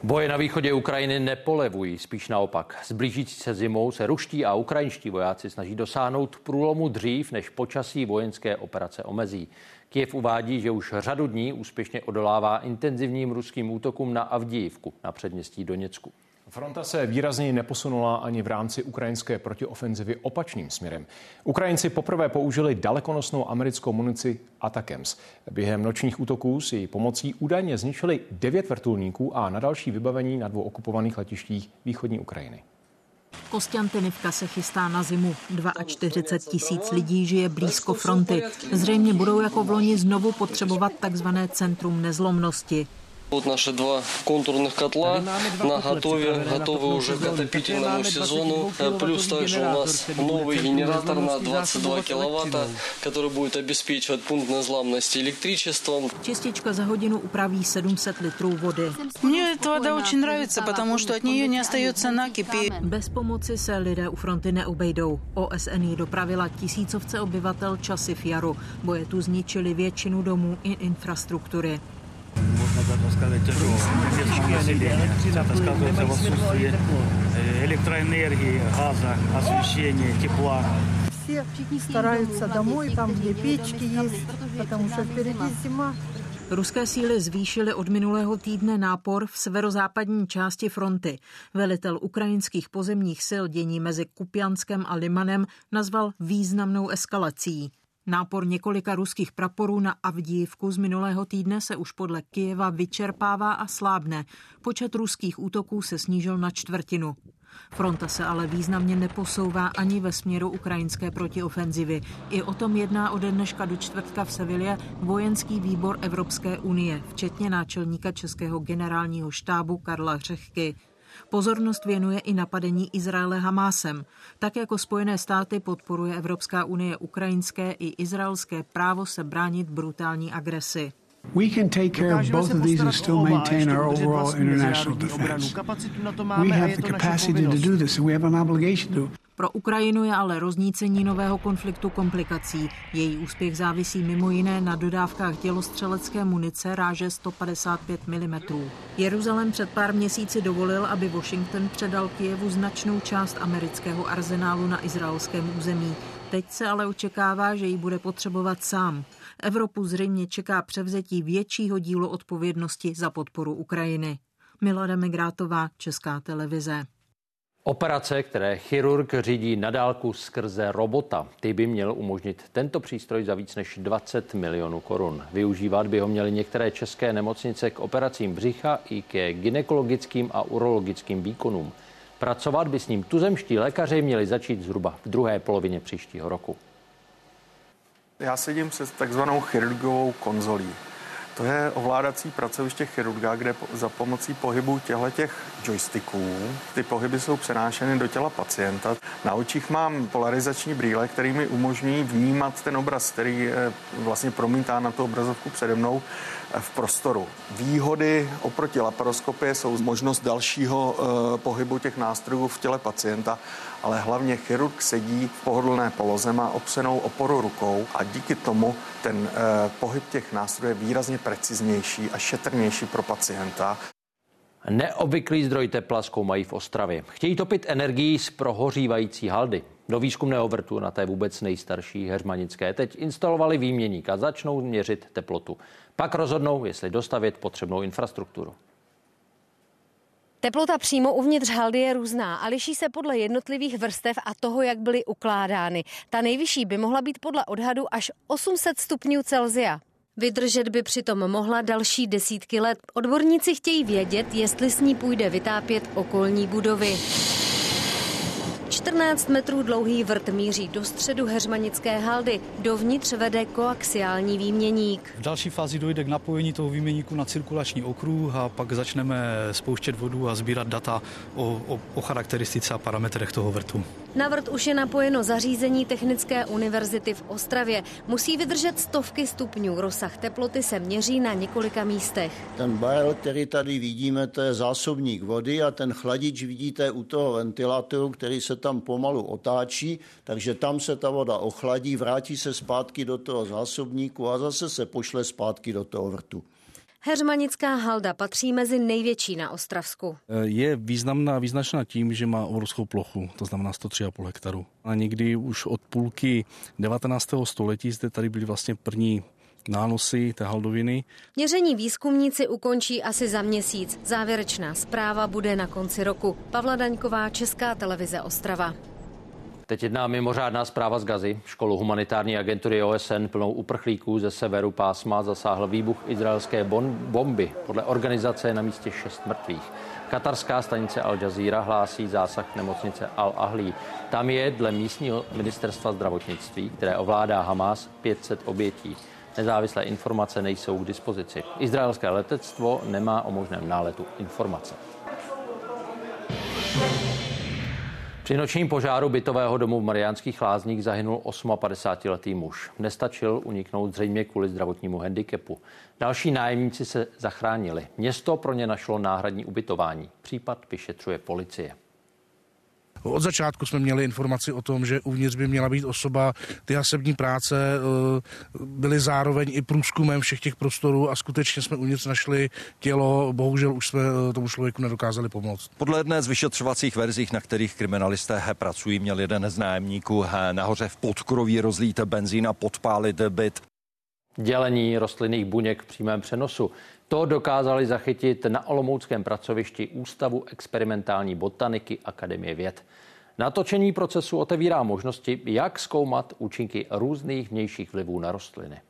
Boje na východě Ukrajiny nepolevují, spíš naopak. S blížící se zimou se ruští a ukrajinští vojáci snaží dosáhnout průlomu dřív, než počasí vojenské operace omezí. Kiev uvádí, že už řadu dní úspěšně odolává intenzivním ruským útokům na Avdijivku na předměstí Doněcku. Fronta se výrazně neposunula ani v rámci ukrajinské protiofenzivy opačným směrem. Ukrajinci poprvé použili dalekonosnou americkou munici Atakems. Během nočních útoků si pomocí údajně zničili devět vrtulníků a na další vybavení na dvou okupovaných letištích východní Ukrajiny. Kostiantinivka se chystá na zimu. 42 tisíc lidí žije blízko fronty. Zřejmě budou jako v loni znovu potřebovat takzvané centrum nezlomnosti. Вот наши два контурных котла на готове, готовы уже к отопительному сезону. Плюс также у нас новый генератор на 22 киловатта, который будет обеспечивать пункт незламности электричеством. Частичка за годину управí 700 litrů vody. Мне эта вода очень нравится, потому что от нее не остается накипи. Bez pomoci se lidé u fronty neobejdou. OSN ji dopravila tisícovce obyvatel časy v jaru. Boje tu zničili většinu domů i infrastruktury. можно даже сказать, тяжелое местное население. Это сказывается в отсутствии электроэнергии, газа, освещения, тепла. Все стараются домой, там где печки есть, потому что впереди зима. Ruské síly zvýšily od minulého týdne nápor v severozápadní části fronty. Velitel ukrajinských pozemních sil dění mezi Kupianskem a Limanem nazval významnou eskalací. Nápor několika ruských praporů na Avdívku z minulého týdne se už podle Kijeva vyčerpává a slábne. Počet ruských útoků se snížil na čtvrtinu. Fronta se ale významně neposouvá ani ve směru ukrajinské protiofenzivy. I o tom jedná ode dneška do čtvrtka v Sevilě vojenský výbor Evropské unie, včetně náčelníka Českého generálního štábu Karla Hřechky. Pozornost věnuje i napadení Izraele Hamásem. Tak jako Spojené státy podporuje Evropská unie ukrajinské i izraelské právo se bránit brutální agresi. We can take care of both of these and still maintain our overall international defense. We have the capacity to do this and we have an obligation to. Pro Ukrajinu je ale roznícení nového konfliktu komplikací. Její úspěch závisí mimo jiné na dodávkách dělostřelecké munice ráže 155 mm. Jeruzalém před pár měsíci dovolil, aby Washington předal Kijevu značnou část amerického arzenálu na izraelském území. Teď se ale očekává, že ji bude potřebovat sám. Evropu zřejmě čeká převzetí většího dílu odpovědnosti za podporu Ukrajiny. Milada Migrátová, Česká televize. Operace, které chirurg řídí na dálku skrze robota, ty by měl umožnit tento přístroj za víc než 20 milionů korun. Využívat by ho měly některé české nemocnice k operacím břicha i ke ginekologickým a urologickým výkonům. Pracovat by s ním tuzemští lékaři měli začít zhruba v druhé polovině příštího roku. Já sedím se takzvanou chirurgovou konzolí. To je ovládací pracoviště chirurga, kde za pomocí pohybu těchto těch joysticků ty pohyby jsou přenášeny do těla pacienta. Na očích mám polarizační brýle, které mi umožňují vnímat ten obraz, který vlastně promítá na tu obrazovku přede mnou v prostoru. Výhody oproti laparoskopii jsou možnost dalšího uh, pohybu těch nástrojů v těle pacienta, ale hlavně chirurg sedí v pohodlné poloze, má opřenou oporu rukou a díky tomu ten uh, pohyb těch nástrojů je výrazně preciznější a šetrnější pro pacienta. Neobvyklý zdroj tepla zkoumají v Ostravě. Chtějí topit energií z prohořívající haldy. Do výzkumného vrtu na té vůbec nejstarší heřmanické teď instalovali výměník a začnou měřit teplotu. Pak rozhodnou, jestli dostavit potřebnou infrastrukturu. Teplota přímo uvnitř haldy je různá a liší se podle jednotlivých vrstev a toho, jak byly ukládány. Ta nejvyšší by mohla být podle odhadu až 800 stupňů Celzia. Vydržet by přitom mohla další desítky let. Odborníci chtějí vědět, jestli s ní půjde vytápět okolní budovy. 14 metrů dlouhý vrt míří do středu heřmanické haldy. Dovnitř vede koaxiální výměník. V další fázi dojde k napojení toho výměníku na cirkulační okruh a pak začneme spouštět vodu a sbírat data o, o, o charakteristice a parametrech toho vrtu. Na vrt už je napojeno zařízení Technické univerzity v Ostravě. Musí vydržet stovky stupňů. Rozsah teploty se měří na několika místech. Ten barel, který tady vidíme, to je zásobník vody a ten chladič vidíte u toho ventilátoru, který se tam pomalu otáčí, takže tam se ta voda ochladí, vrátí se zpátky do toho zásobníku a zase se pošle zpátky do toho vrtu. Heřmanická halda patří mezi největší na Ostravsku. Je významná, význačná tím, že má obrovskou plochu, to znamená 103,5 hektaru. A někdy už od půlky 19. století zde tady byly vlastně první nánosy té haldoviny. Měření výzkumníci ukončí asi za měsíc. Závěrečná zpráva bude na konci roku. Pavla Daňková, Česká televize Ostrava. Teď jedná mimořádná zpráva z Gazy. Školu humanitární agentury OSN plnou uprchlíků ze severu pásma zasáhl výbuch izraelské bomby. Podle organizace je na místě šest mrtvých. Katarská stanice Al Jazeera hlásí zásah nemocnice Al Ahli. Tam je dle místního ministerstva zdravotnictví, které ovládá Hamas, 500 obětí. Nezávislé informace nejsou k dispozici. Izraelské letectvo nemá o možném náletu informace. Při nočním požáru bytového domu v Mariánských lázních zahynul 58-letý muž. Nestačil uniknout zřejmě kvůli zdravotnímu handicapu. Další nájemníci se zachránili. Město pro ně našlo náhradní ubytování. Případ vyšetřuje policie. Od začátku jsme měli informaci o tom, že uvnitř by měla být osoba. Ty hasební práce eh, byly zároveň i průzkumem všech těch prostorů a skutečně jsme uvnitř našli tělo. Bohužel už jsme eh, tomu člověku nedokázali pomoct. Podle jedné z vyšetřovacích verzích, na kterých kriminalisté pracují, měl jeden z nájemníků nahoře v podkroví rozlít benzín a podpálit byt. Dělení rostlinných buněk v přímém přenosu. To dokázali zachytit na Olomouckém pracovišti Ústavu experimentální botaniky Akademie věd. Natočení procesu otevírá možnosti, jak zkoumat účinky různých vnějších vlivů na rostliny.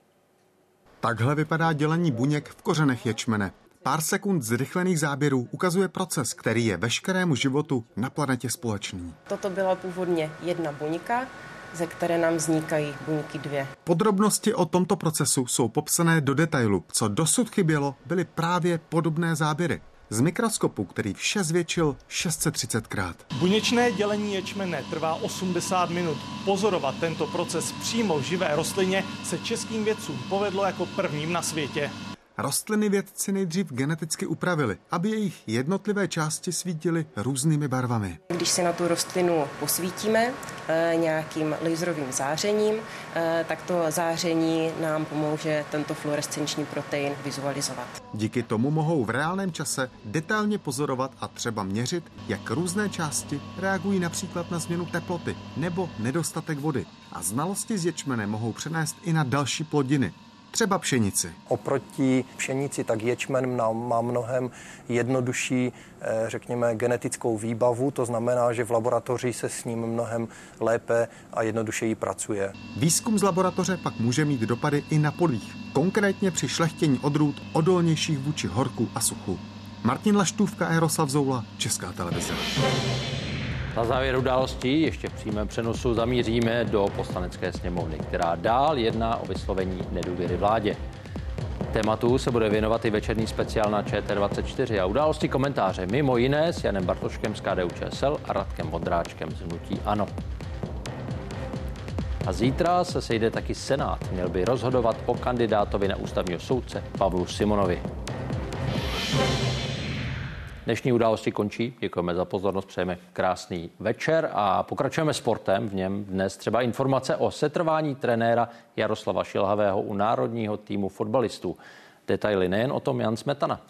Takhle vypadá dělení buněk v kořenech ječmene. Pár sekund zrychlených záběrů ukazuje proces, který je veškerému životu na planetě společný. Toto byla původně jedna buňka, ze které nám vznikají buňky dvě. Podrobnosti o tomto procesu jsou popsané do detailu. Co dosud chybělo, byly právě podobné záběry. Z mikroskopu, který vše zvětšil 630krát. Buněčné dělení ječmene trvá 80 minut. Pozorovat tento proces přímo v živé rostlině se českým vědcům povedlo jako prvním na světě. Rostliny vědci nejdřív geneticky upravili, aby jejich jednotlivé části svítily různými barvami. Když se na tu rostlinu posvítíme e, nějakým laserovým zářením, e, tak to záření nám pomůže tento fluorescenční protein vizualizovat. Díky tomu mohou v reálném čase detailně pozorovat a třeba měřit, jak různé části reagují například na změnu teploty nebo nedostatek vody. A znalosti z ječmene mohou přenést i na další plodiny, třeba pšenici. Oproti pšenici tak ječmen má mnohem jednodušší, eh, řekněme, genetickou výbavu, to znamená, že v laboratoři se s ním mnohem lépe a jednodušeji pracuje. Výzkum z laboratoře pak může mít dopady i na polích, konkrétně při šlechtění odrůd odolnějších vůči horku a suchu. Martin Laštůvka a Jaroslav Zoula, Česká televize. Na závěr událostí ještě v přímém přenosu zamíříme do poslanecké sněmovny, která dál jedná o vyslovení nedůvěry vládě. Tématu se bude věnovat i večerní speciál na ČT24 a události komentáře mimo jiné s Janem Bartoškem z KDU ČSL a Radkem Vondráčkem z Hnutí Ano. A zítra se sejde taky Senát. Měl by rozhodovat o kandidátovi na ústavního soudce Pavlu Simonovi. Dnešní události končí. Děkujeme za pozornost, přejeme krásný večer a pokračujeme sportem. V něm dnes třeba informace o setrvání trenéra Jaroslava Šilhavého u národního týmu fotbalistů. Detaily nejen o tom Jan Smetana.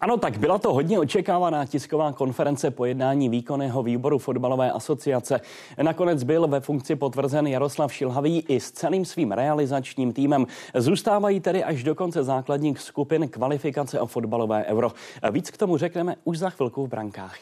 Ano, tak byla to hodně očekávaná tisková konference po jednání výkonného výboru fotbalové asociace. Nakonec byl ve funkci potvrzen Jaroslav Šilhavý i s celým svým realizačním týmem. Zůstávají tedy až do konce základních skupin kvalifikace o fotbalové euro. Víc k tomu řekneme už za chvilku v brankách.